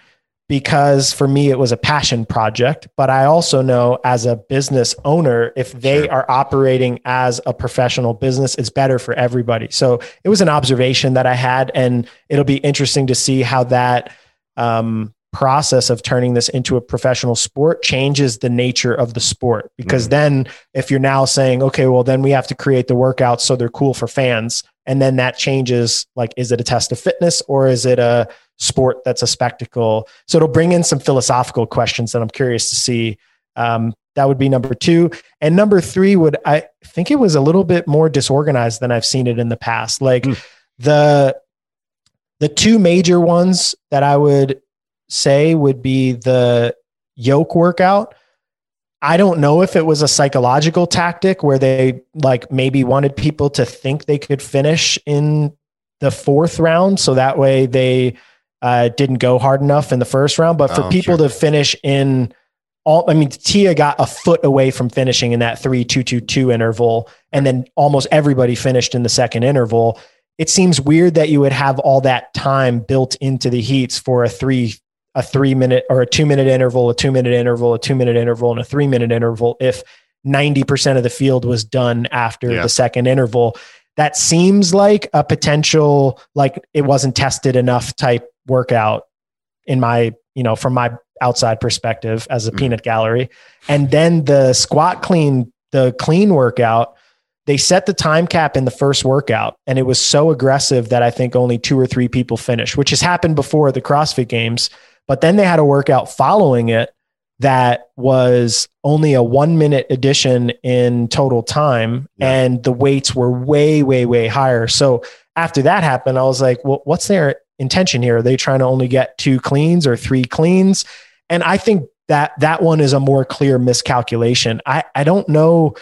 because for me it was a passion project but i also know as a business owner if they sure. are operating as a professional business it's better for everybody so it was an observation that i had and it'll be interesting to see how that um, process of turning this into a professional sport changes the nature of the sport because mm. then if you're now saying okay well then we have to create the workouts so they're cool for fans and then that changes like is it a test of fitness or is it a sport that's a spectacle. So it'll bring in some philosophical questions that i'm curious to see. Um, that would be number two. And number three would i think it was a little bit more disorganized than i've seen it in the past. Like mm. the the two major ones that i would say would be the yoke workout. I don't know if it was a psychological tactic where they like maybe wanted people to think they could finish in the fourth round. So that way they uh, didn't go hard enough in the first round. But for oh, people sure. to finish in all, I mean, Tia got a foot away from finishing in that three, two, two, two interval. And then almost everybody finished in the second interval. It seems weird that you would have all that time built into the heats for a three a three minute or a two minute interval, a two minute interval, a two minute interval, and a three minute interval if 90% of the field was done after yeah. the second interval. That seems like a potential, like it wasn't tested enough type workout in my, you know, from my outside perspective as a mm. peanut gallery. And then the squat clean, the clean workout, they set the time cap in the first workout and it was so aggressive that I think only two or three people finished, which has happened before the CrossFit games but then they had a workout following it that was only a one minute addition in total time. Yeah. And the weights were way, way, way higher. So after that happened, I was like, well, what's their intention here? Are they trying to only get two cleans or three cleans? And I think that that one is a more clear miscalculation. I, I don't know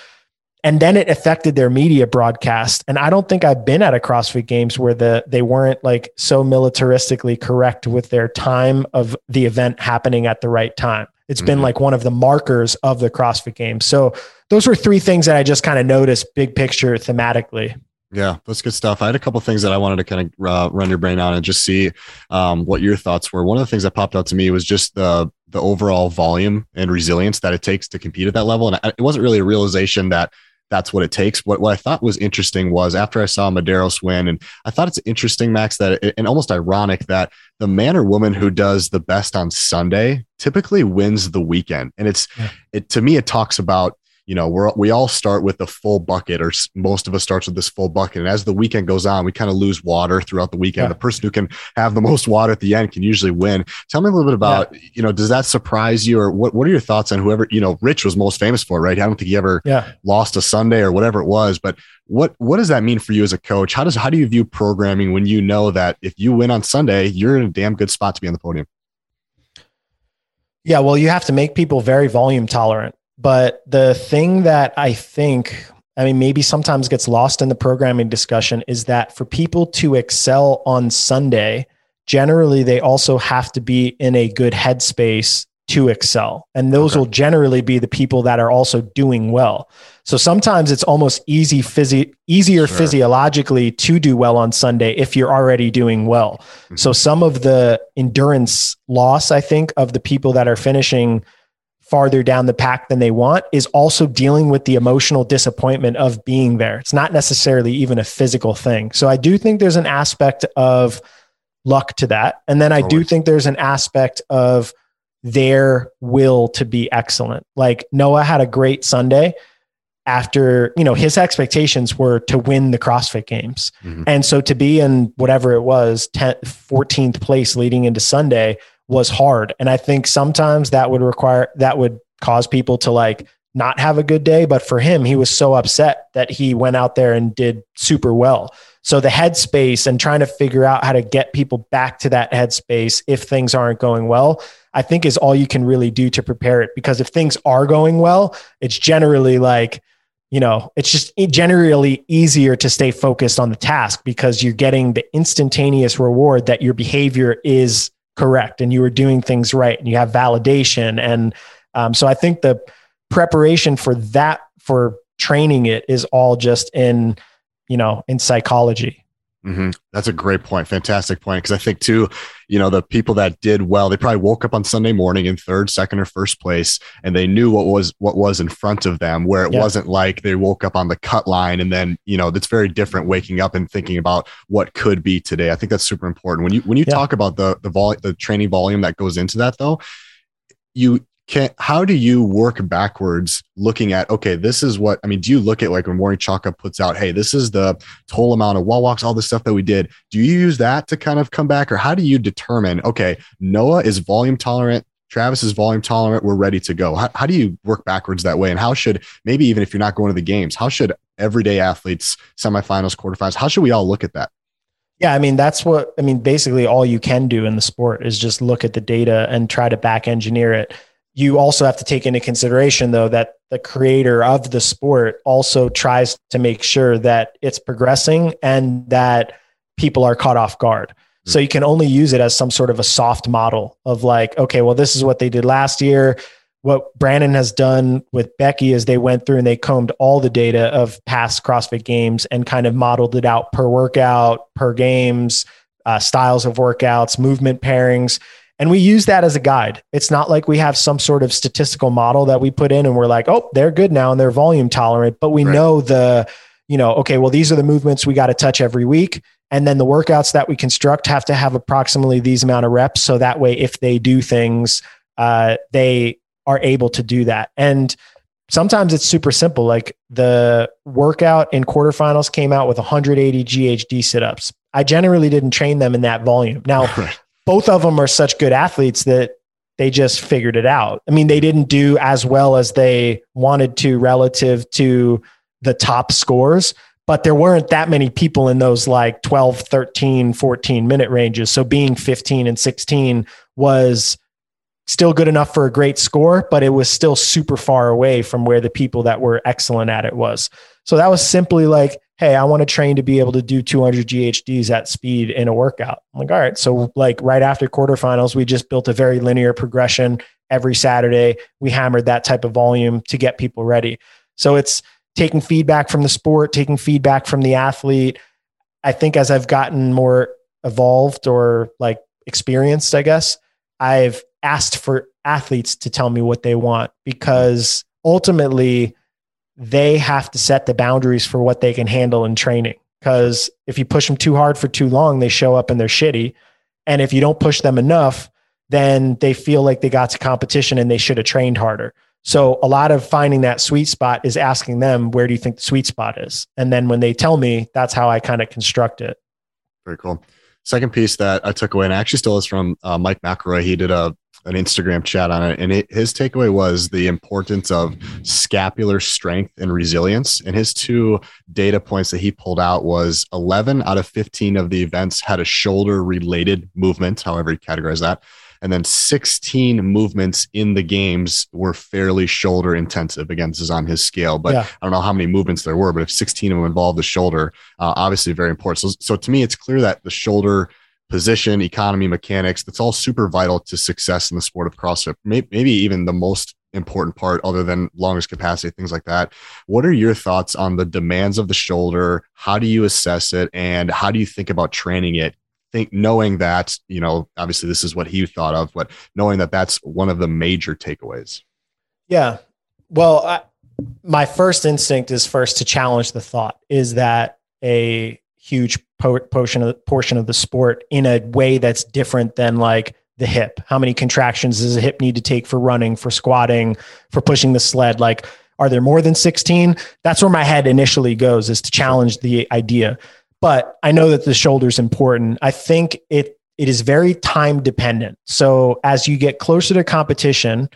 and then it affected their media broadcast and i don't think i've been at a crossfit games where the they weren't like so militaristically correct with their time of the event happening at the right time It's mm-hmm. been like one of the markers of the crossfit games so those were three things that i just kind of noticed big picture thematically yeah, that's good stuff. I had a couple things that I wanted to kind of uh, run your brain on and just see um, what your thoughts were. One of the things that popped out to me was just the the overall volume and resilience that it takes to compete at that level. And it wasn't really a realization that that's what it takes. What, what I thought was interesting was after I saw Medeiros win, and I thought it's interesting, Max, that it, and almost ironic that the man or woman who does the best on Sunday typically wins the weekend. And it's yeah. it to me, it talks about you know, we're, we all start with a full bucket, or most of us starts with this full bucket. And as the weekend goes on, we kind of lose water throughout the weekend. Yeah. The person who can have the most water at the end can usually win. Tell me a little bit about, yeah. you know, does that surprise you, or what? What are your thoughts on whoever you know? Rich was most famous for, right? I don't think he ever yeah. lost a Sunday or whatever it was. But what what does that mean for you as a coach? How does how do you view programming when you know that if you win on Sunday, you're in a damn good spot to be on the podium? Yeah, well, you have to make people very volume tolerant. But the thing that I think, I mean, maybe sometimes gets lost in the programming discussion is that for people to excel on Sunday, generally they also have to be in a good headspace to excel. And those okay. will generally be the people that are also doing well. So sometimes it's almost easy physi- easier sure. physiologically to do well on Sunday if you're already doing well. Mm-hmm. So some of the endurance loss, I think, of the people that are finishing farther down the pack than they want is also dealing with the emotional disappointment of being there. It's not necessarily even a physical thing. So I do think there's an aspect of luck to that. And then I do think there's an aspect of their will to be excellent. Like Noah had a great Sunday after, you know, his expectations were to win the CrossFit games. Mm-hmm. And so to be in whatever it was, 10th, 14th place leading into Sunday was hard. And I think sometimes that would require, that would cause people to like not have a good day. But for him, he was so upset that he went out there and did super well. So the headspace and trying to figure out how to get people back to that headspace if things aren't going well, I think is all you can really do to prepare it. Because if things are going well, it's generally like, you know, it's just generally easier to stay focused on the task because you're getting the instantaneous reward that your behavior is correct and you were doing things right and you have validation. And um, so i think the preparation for that for training it is all just in you know in psychology Mm-hmm. That's a great point. Fantastic point. Because I think too, you know, the people that did well, they probably woke up on Sunday morning in third, second, or first place, and they knew what was what was in front of them. Where it yeah. wasn't like they woke up on the cut line, and then you know, it's very different waking up and thinking about what could be today. I think that's super important. When you when you yeah. talk about the the vol the training volume that goes into that, though, you can how do you work backwards looking at okay this is what i mean do you look at like when Morning Chalk puts out hey this is the total amount of wall walks all the stuff that we did. Do you use that to kind of come back or how do you determine okay noah is volume tolerant travis is volume tolerant we're ready to go? How, how do you work backwards that way? And how should maybe even if you're not going to the games how should everyday athletes semifinals quarterfinals how should we all look at that? Yeah, I mean that's what I mean basically all you can do in the sport is just look at the data and try to back engineer it you also have to take into consideration though that the creator of the sport also tries to make sure that it's progressing and that people are caught off guard. So you can only use it as some sort of a soft model of like, okay, well, this is what they did last year. What Brandon has done with Becky is they went through and they combed all the data of past CrossFit games and kind of modeled it out per workout, per games, uh, styles of workouts, movement pairings. And we use that as a guide. It's not like we have some sort of statistical model that we put in and we're like, oh, they're good now and they're volume tolerant. But we right. know the, you know, okay, well, these are the movements we got to touch every week. And then the workouts that we construct have to have approximately these amount of reps. So that way, if they do things, uh, they are able to do that. And sometimes it's super simple. Like the workout in quarterfinals came out with 180 GHD sit ups. I generally didn't train them in that volume. Now, right both of them are such good athletes that they just figured it out. I mean, they didn't do as well as they wanted to relative to the top scores, but there weren't that many people in those like 12, 13, 14 minute ranges. So being 15 and 16 was still good enough for a great score, but it was still super far away from where the people that were excellent at it was. So that was simply like, hey, I want to train to be able to do 200 GHDs at speed in a workout. I'm like, all right. So, like right after quarterfinals, we just built a very linear progression every Saturday. We hammered that type of volume to get people ready. So, it's taking feedback from the sport, taking feedback from the athlete. I think as I've gotten more evolved or like experienced, I guess, I've asked for athletes to tell me what they want because ultimately, they have to set the boundaries for what they can handle in training. Because if you push them too hard for too long, they show up and they're shitty. And if you don't push them enough, then they feel like they got to competition and they should have trained harder. So a lot of finding that sweet spot is asking them, where do you think the sweet spot is? And then when they tell me, that's how I kind of construct it. Very cool. Second piece that I took away, and I actually stole this from uh, Mike McElroy. He did a an Instagram chat on it, and it, his takeaway was the importance of scapular strength and resilience. And his two data points that he pulled out was 11 out of 15 of the events had a shoulder related movement, however he categorized that. And then 16 movements in the games were fairly shoulder intensive. Again, this is on his scale, but yeah. I don't know how many movements there were, but if 16 of them involved the shoulder, uh, obviously very important. So, so to me, it's clear that the shoulder position, economy, mechanics, that's all super vital to success in the sport of CrossFit. Maybe even the most important part other than longest capacity, things like that. What are your thoughts on the demands of the shoulder? How do you assess it? And how do you think about training it? Think knowing that, you know, obviously this is what he thought of, but knowing that that's one of the major takeaways. Yeah. Well, I, my first instinct is first to challenge the thought is that a huge portion of the, portion of the sport in a way that's different than like the hip. How many contractions does a hip need to take for running, for squatting, for pushing the sled? Like, are there more than 16? That's where my head initially goes is to challenge the idea. But I know that the shoulder's important. I think it it is very time dependent. So as you get closer to competition,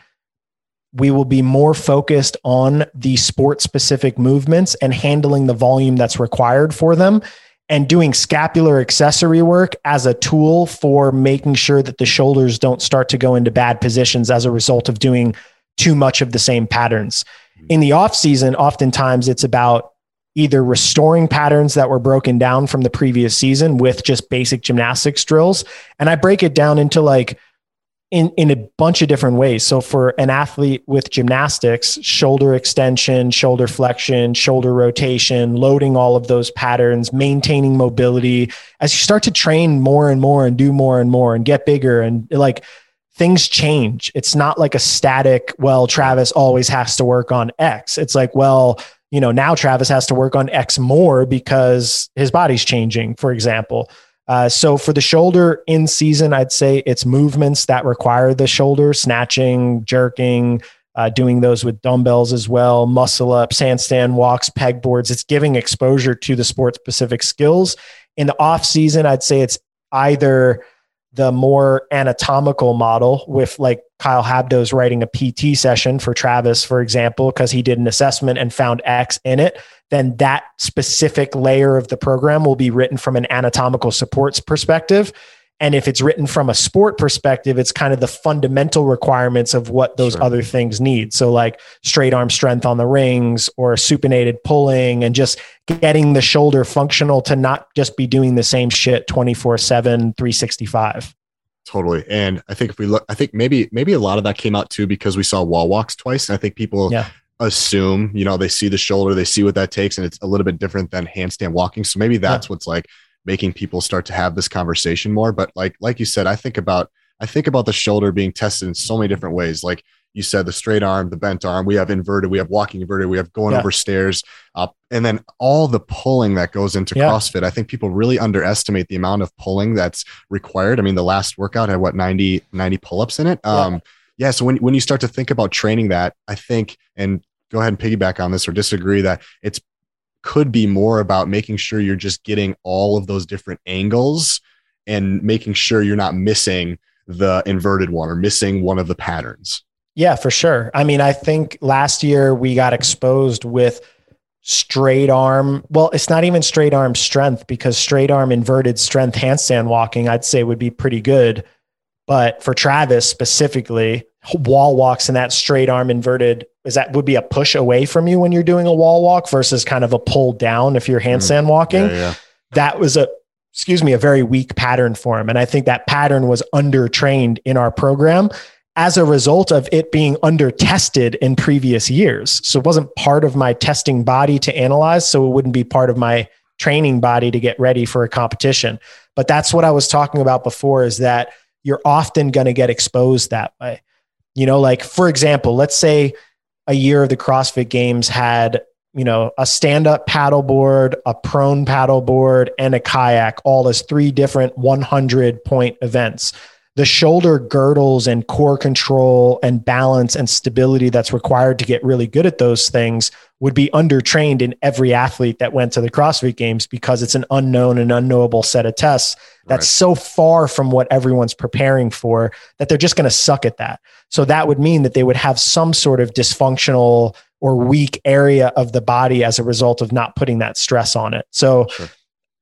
we will be more focused on the sport specific movements and handling the volume that's required for them and doing scapular accessory work as a tool for making sure that the shoulders don't start to go into bad positions as a result of doing too much of the same patterns. Hmm. In the off season, oftentimes it's about either restoring patterns that were broken down from the previous season with just basic gymnastics drills. And I break it down into like in, in a bunch of different ways. So for an athlete with gymnastics, shoulder extension, shoulder flexion, shoulder rotation, loading all of those patterns, maintaining mobility. As you start to train more and more and do more and more and get bigger and like things change. It's not like a static, well, Travis always has to work on X. It's like, well, you know, now Travis has to work on X more because his body's changing, for example. Uh, so for the shoulder in season, I'd say it's movements that require the shoulder, snatching, jerking, uh, doing those with dumbbells as well, muscle ups, handstand walks, pegboards. It's giving exposure to the sport specific skills. In the off season, I'd say it's either the more anatomical model with like Kyle Habdo's writing a PT session for Travis, for example, because he did an assessment and found X in it, then that specific layer of the program will be written from an anatomical supports perspective. And if it's written from a sport perspective, it's kind of the fundamental requirements of what those sure. other things need. So, like straight arm strength on the rings or supinated pulling, and just getting the shoulder functional to not just be doing the same shit 24 7, 365. Totally. And I think if we look, I think maybe, maybe a lot of that came out too because we saw wall walks twice. And I think people, yeah assume you know they see the shoulder they see what that takes and it's a little bit different than handstand walking so maybe that's yeah. what's like making people start to have this conversation more. But like like you said i think about i think about the shoulder being tested in so many different ways. Like you said the straight arm the bent arm we have inverted we have walking inverted we have going yeah. over stairs up and then all the pulling that goes into yeah. crossfit. I think people really underestimate the amount of pulling that's required. I mean the last workout had what 90 90 pull-ups in it? Um yeah so when, when you start to think about training that i think and go ahead and piggyback on this or disagree that it's could be more about making sure you're just getting all of those different angles and making sure you're not missing the inverted one or missing one of the patterns. Yeah for sure. I mean i think last year we got exposed with straight arm well it's not even straight arm strength because straight arm inverted strength handstand walking i'd say would be pretty good. But for Travis specifically, wall walks and that straight arm inverted is that would be a push away from you when you're doing a wall walk versus kind of a pull down if you're mm-hmm. handstand walking. Yeah, yeah. That was a excuse me, a very weak pattern for him. And I think that pattern was under trained in our program as a result of it being under tested in previous years. So it wasn't part of my testing body to analyze. So it wouldn't be part of my training body to get ready for a competition. But that's what I was talking about before is that you're often going to get exposed that way. You know, like for example, let's say a year of the CrossFit Games had, you know, a stand up paddleboard, a prone paddleboard, and a kayak, all as three different 100 point events. The shoulder girdles and core control and balance and stability that's required to get really good at those things would be undertrained in every athlete that went to the CrossFit Games because it's an unknown and unknowable set of tests that's right. so far from what everyone's preparing for that they're just going to suck at that. So that would mean that they would have some sort of dysfunctional or weak area of the body as a result of not putting that stress on it. So sure.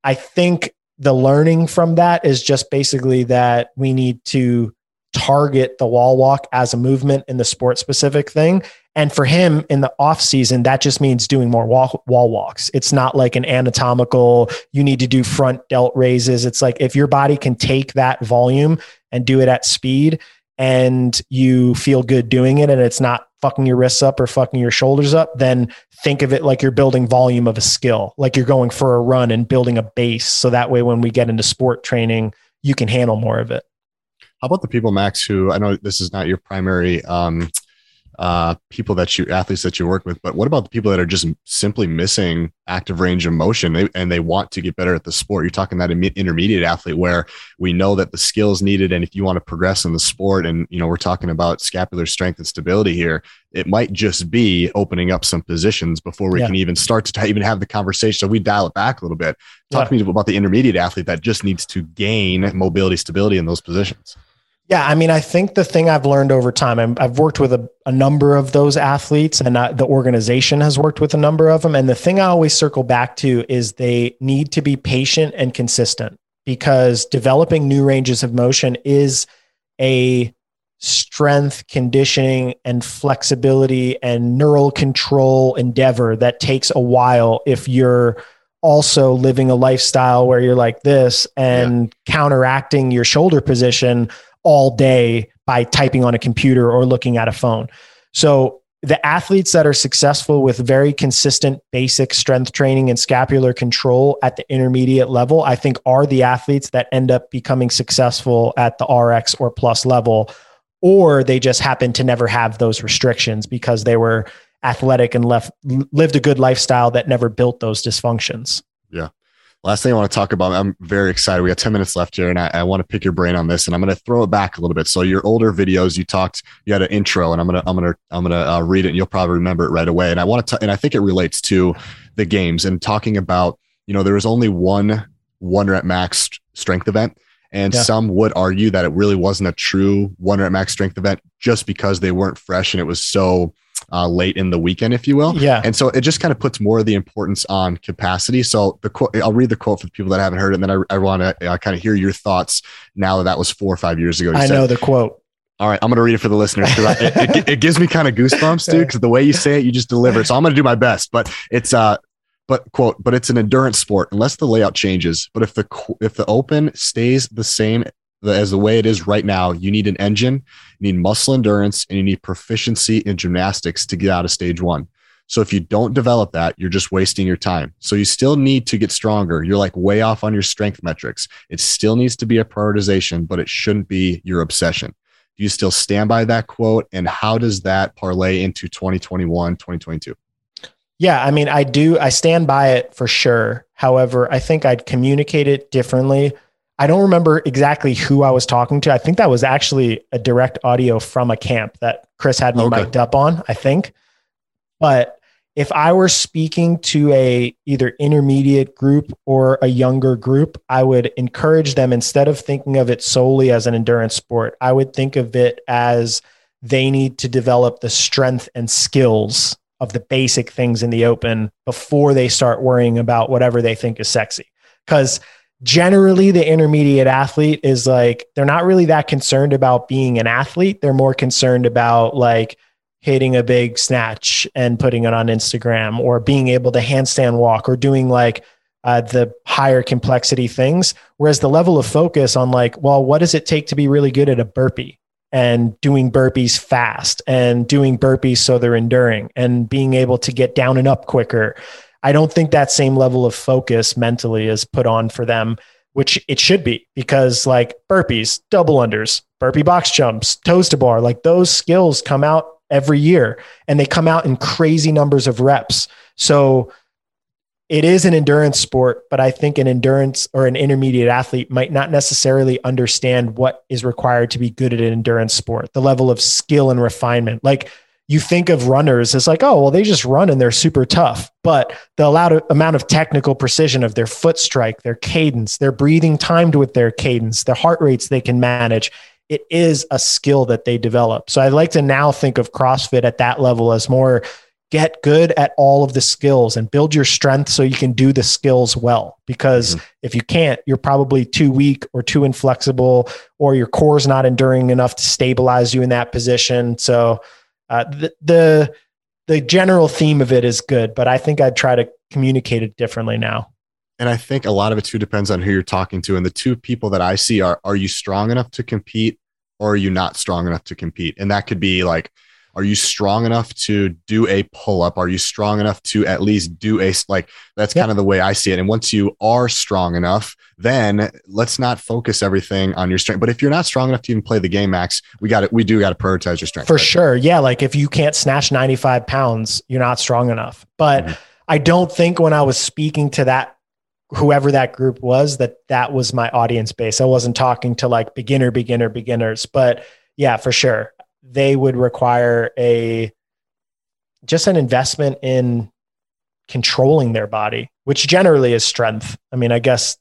I think the learning from that is just basically that we need to target the wall walk as a movement in the sport specific thing and for him in the off season, that just means doing more wall, wall walks. It's not like an anatomical, you need to do front delt raises. It's like if your body can take that volume and do it at speed and you feel good doing it and it's not fucking your wrists up or fucking your shoulders up, then think of it like you're building volume of a skill, like you're going for a run and building a base. So that way, when we get into sport training, you can handle more of it. How about the people, Max, who I know this is not your primary um, uh, people that you athletes that you work with, but what about the people that are just simply missing active range of motion they, and they want to get better at the sport? You're talking that intermediate athlete where we know that the skills needed, and if you want to progress in the sport, and you know we're talking about scapular strength and stability here, it might just be opening up some positions before we yeah. can even start to even have the conversation. So we dial it back a little bit. Talk yeah. to me about the intermediate athlete that just needs to gain mobility, stability in those positions. Yeah, I mean, I think the thing I've learned over time, i have worked with a, a, number of those athletes, and I, the organization has worked with a number of them. And the thing I always circle back to is they need to be patient and consistent because developing new ranges of motion is a strength, conditioning, and flexibility and neural control endeavor that takes a while if you're also living a lifestyle where you're like this and yeah. counteracting your shoulder position all day by typing on a computer or looking at a phone. So the athletes that are successful with very consistent basic strength training and scapular control at the intermediate level, I think are the athletes that end up becoming successful at the RX or plus level, or they just happen to never have those restrictions because they were athletic and left lived a good lifestyle that never built those dysfunctions. Last thing I want to talk about, I'm very excited. We got 10 minutes left here, and I, I want to pick your brain on this. And I'm going to throw it back a little bit. So your older videos, you talked, you had an intro, and I'm gonna, I'm gonna, I'm gonna uh, read it, and you'll probably remember it right away. And I want to, and I think it relates to the games and talking about, you know, there was only one one rep max strength event, and yeah. some would argue that it really wasn't a true one rep max strength event just because they weren't fresh and it was so uh, late in the weekend, if you will. Yeah. And so it just kind of puts more of the importance on capacity. So the quote, I'll read the quote for the people that haven't heard it, and then I, I want to uh, kind of hear your thoughts now that that was four or five years ago. You I said, know the quote. All right, I'm going to read it for the listeners because it, it, it gives me kind of goosebumps, dude. Because the way you say it, you just deliver it. So I'm going to do my best. But it's uh, but quote, but it's an endurance sport unless the layout changes. But if the if the open stays the same as the way it is right now, you need an engine, you need muscle endurance, and you need proficiency in gymnastics to get out of stage one. So if you don't develop that, you're just wasting your time. So you still need to get stronger. You're like way off on your strength metrics. It still needs to be a prioritization, but it shouldn't be your obsession. Do you still stand by that quote? And how does that parlay into 2021, 2022? Yeah, I mean, I do. I stand by it for sure. However, I think I'd communicate it differently. I don't remember exactly who I was talking to. I think that was actually a direct audio from a camp that Chris had me okay. mic'd up on, I think. But if I were speaking to a either intermediate group or a younger group, I would encourage them instead of thinking of it solely as an endurance sport, I would think of it as they need to develop the strength and skills of the basic things in the open before they start worrying about whatever they think is sexy. Cuz generally the intermediate athlete is like they're not really that concerned about being an athlete, they're more concerned about like hitting a big snatch and putting it on Instagram or being able to handstand walk or doing like uh, the higher complexity things. Whereas the level of focus on like, well, what does it take to be really good at a burpee and doing burpees fast and doing burpees so they're enduring and being able to get down and up quicker. I don't think that same level of focus mentally is put on for them, which it should be because like burpees, double unders, burpee box jumps, toes to bar, like those skills come out every year and they come out in crazy numbers of reps. So it is an endurance sport, but I think an endurance or an intermediate athlete might not necessarily understand what is required to be good at an endurance sport, the level of skill and refinement. Like you think of runners as like, oh, well, they just run and they're super tough. But the allowed amount of technical precision of their foot strike, their cadence, their breathing timed with their cadence, the heart rates they can manage, it is a skill that they develop. So I like to now think of CrossFit at that level as more get good at all of the skills and build your strength so you can do the skills well. Because mm-hmm. if you can't, you're probably too weak or too inflexible, or your core is not enduring enough to stabilize you in that position. So uh, the, the the general theme of it is good, but I think I'd try to communicate it differently now. And I think a lot of it too depends on who you're talking to. And the two people that I see are are you strong enough to compete or are you not strong enough to compete? And that could be like, are you strong enough to do a pull up? Are you strong enough to at least do a like that's kind of the way I see it. And once you are strong enough, then let's not focus everything on your strength. But if you're not strong enough to even play the game, Max, we got it. We do got to prioritize your strength. For right? sure. Yeah. Like if you can't snatch 95 pounds, you're not strong enough. But mm-hmm. I don't think when I was speaking to that whoever that group was that that was my audience base i wasn't talking to like beginner beginner beginners but yeah for sure they would require a just an investment in controlling their body which generally is strength. I mean i guess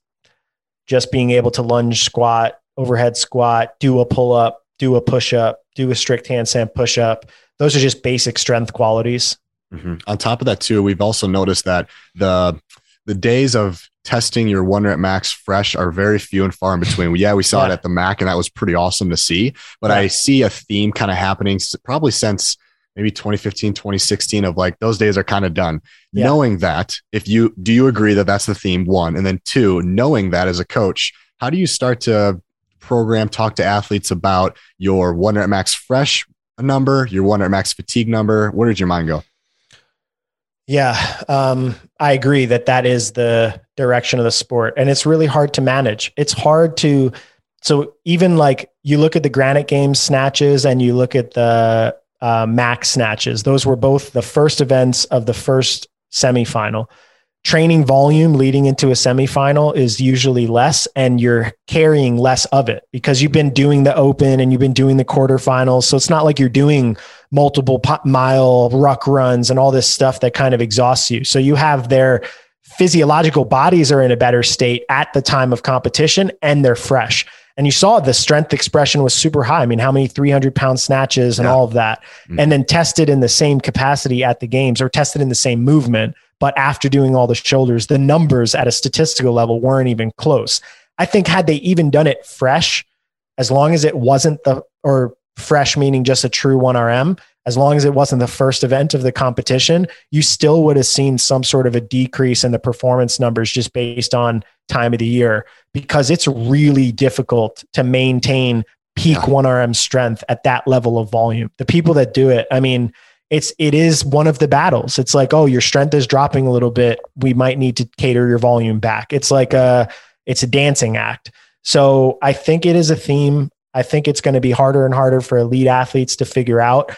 just being able to lunge squat overhead squat do a pull up do a push up do a strict handstand push up those are just basic strength qualities. Mm-hmm. on top of that too we've also noticed that the the days of testing your one rep max fresh are very few and far in between. yeah, we saw yeah. it at the MACC, and that was pretty awesome to see. But yeah. I see a theme kind of happening probably since maybe 2015, 2016 of like those days are kind of done. Yeah. Knowing that, if you do you agree that that's the theme, one, and then two, knowing that as a coach, how do you start to program, talk to athletes about your one rep max fresh number, your one rep max fatigue number? Where did your mind go? Yeah, um, I agree that that is the direction of the sport, and it's really hard to manage. It's hard to so even like you look at the Granite Games snatches and you look at the uh, MACC snatches; those were both the first events of the first semifinal. Training volume leading into a semifinal is usually less and you're carrying less of it because you've been doing the open and you've been doing the quarterfinals. So it's not like you're doing multiple mile ruck runs and all this stuff that kind of exhausts you. So you have their physiological bodies are in a better state at the time of competition and they're fresh And you saw the strength expression was super high. I mean, how many 300 pound snatches and yeah. all of that. Mm-hmm. And then tested in the same capacity at the games or tested in the same movement. But after doing all the shoulders, the numbers at a statistical level weren't even close. I think had they even done it fresh, as long as it wasn't the, or fresh meaning just a true 1RM, as long as it wasn't the first event of the competition, you still would have seen some sort of a decrease in the performance numbers just based on time of the year because it's really difficult to maintain peak 1RM strength at that level of volume. The people that do it, I mean, it's it is one of the battles. It's like, oh, your strength is dropping a little bit. We might need to cater your volume back. It's like a it's a dancing act. So I think it is a theme. I think it's going to be harder and harder for elite athletes to figure out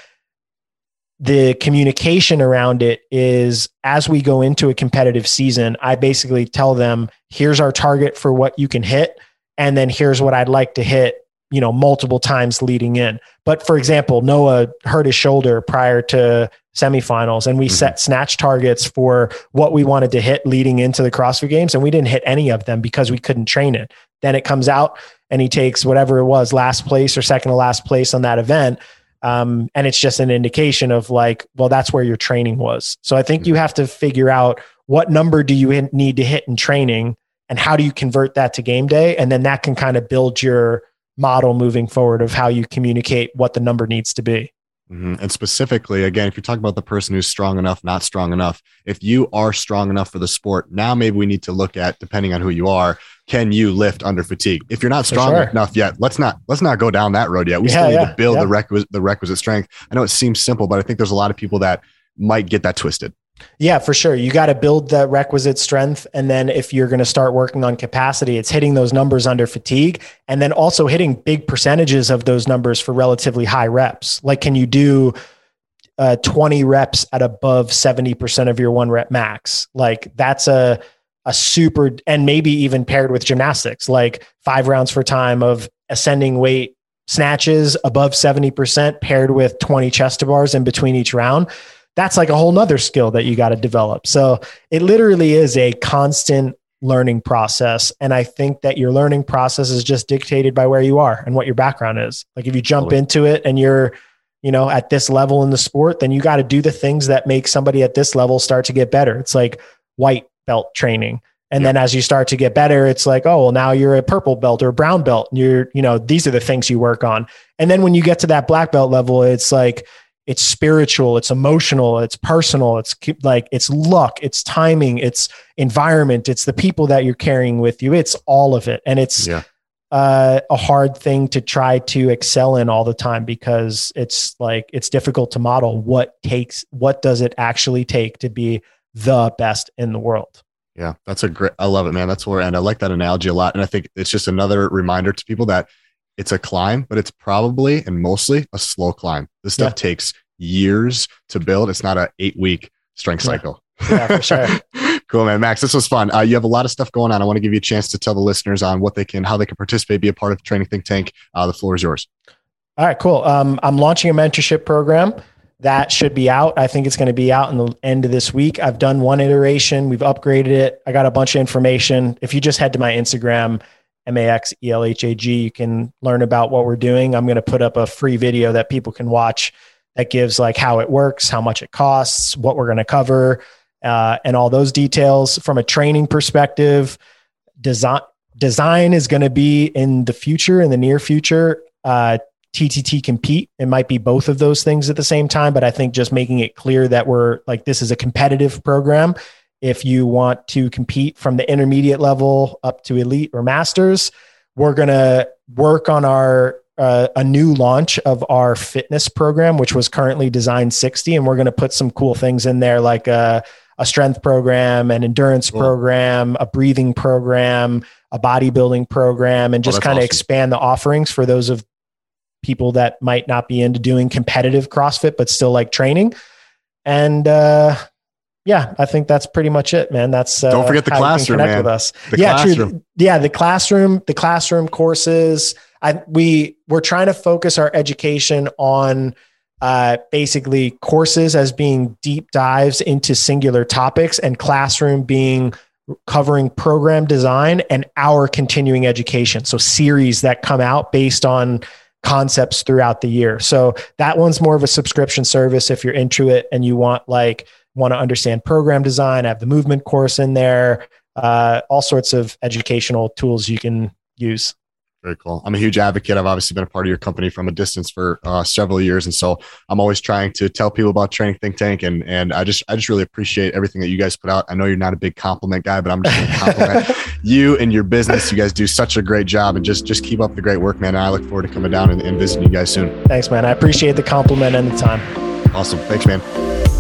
the communication around it is as we go into a competitive season, I basically tell them, here's our target for what you can hit. And then here's what I'd like to hit, you know, multiple times leading in. But for example, Noah hurt his shoulder prior to semifinals and we mm-hmm. set snatch targets for what we wanted to hit leading into the CrossFit games. And we didn't hit any of them because we couldn't train it. Then it comes out and he takes whatever it was, last place or second to last place on that event um, and it's just an indication of like, well, that's where your training was. So I think you have to figure out what number do you need to hit in training and how do you convert that to game day? And then that can kind of build your model moving forward of how you communicate what the number needs to be. Mm-hmm. And specifically, again, if you're talking about the person who's strong enough, not strong enough, if you are strong enough for the sport, now maybe we need to look at, depending on who you are, can you lift under fatigue? If you're not strong sure. enough yet, let's not let's not go down that road yet. We yeah, still need yeah, to build yeah. the requisite the requisite strength. I know it seems simple, but I think there's a lot of people that might get that twisted. Yeah, for sure. You got to build the requisite strength. And then if you're going to start working on capacity, it's hitting those numbers under fatigue and then also hitting big percentages of those numbers for relatively high reps. Like, can you do uh, 20 reps at above 70% of your one rep max? Like, that's a, a super and maybe even paired with gymnastics, like five rounds for time of ascending weight snatches above 70% paired with 20 chest to bars in between each round. That's like a whole nother skill that you got to develop. So it literally is a constant learning process. And I think that your learning process is just dictated by where you are and what your background is. Like if you jump totally. into it and you're, you know, at this level in the sport, then you got to do the things that make somebody at this level start to get better. It's like white belt training. And then as you start to get better, it's like, oh, well, now you're a purple belt or a brown belt. And you're, you know, these are the things you work on. And then when you get to that black belt level, it's like, it's spiritual, it's emotional, it's personal, it's like, it's luck, it's timing, it's environment, it's the people that you're carrying with you. It's all of it. And it's, yeah. Uh, a hard thing to try to excel in all the time because it's like it's difficult to model what takes what does it actually take to be the best in the world. Yeah, that's a great. I love it, man. That's where, and I like that analogy a lot. And I think it's just another reminder to people that it's a climb, but it's probably and mostly a slow climb. This stuff yeah. takes years to build. It's not an eight week strength cycle. Yeah, for sure. cool, man. Max, this was fun. Uh, you have a lot of stuff going on. I want to give you a chance to tell the listeners on what they can, how they can participate, be a part of the Training Think Tank. Uh, the floor is yours. All right, cool. Um, I'm launching a mentorship program that should be out. I think it's going to be out in the end of this week. I've done one iteration. We've upgraded it. I got a bunch of information. If you just head to my Instagram, M A X E L H A G, you can learn about what we're doing. I'm going to put up a free video that people can watch that gives like how it works, how much it costs, what we're going to cover, uh, and all those details. From a training perspective, design design is going to be in the future, in the near future. Uh, TTT compete. It might be both of those things at the same time, but I think just making it clear that we're like this is a competitive program. If you want to compete from the intermediate level up to elite or masters, we're going to work on our uh, a new launch of our fitness program, which was currently designed 60, and we're going to put some cool things in there like a, a strength program, an endurance cool. program, a breathing program, a bodybuilding program, and oh, just oh, kind of awesome. expand the offerings for those of people that might not be into doing competitive CrossFit, but still like training. And uh, yeah, I think that's pretty much it, man. That's uh, don't forget the classroom, man. With us. The yeah, classroom. true. Yeah, the classroom, the classroom courses. I we we're trying to focus our education on uh, basically courses as being deep dives into singular topics, and classroom being covering program design and our continuing education. So series that come out based on concepts throughout the year. So that one's more of a subscription service if you're into it and you want like want to understand program design. I have the movement course in there. Uh, all sorts of educational tools you can use. Very cool. I'm a huge advocate. I've obviously been a part of your company from a distance for uh, several years, and so I'm always trying to tell people about Training Think Tank, and and I just I just really appreciate everything that you guys put out. I know you're not a big compliment guy, but I'm just going to compliment you and your business. You guys do such a great job, and just just keep up the great work, man. And I look forward to coming down and, and visiting you guys soon. Thanks, man. I appreciate the compliment and the time. Awesome. Thanks, man.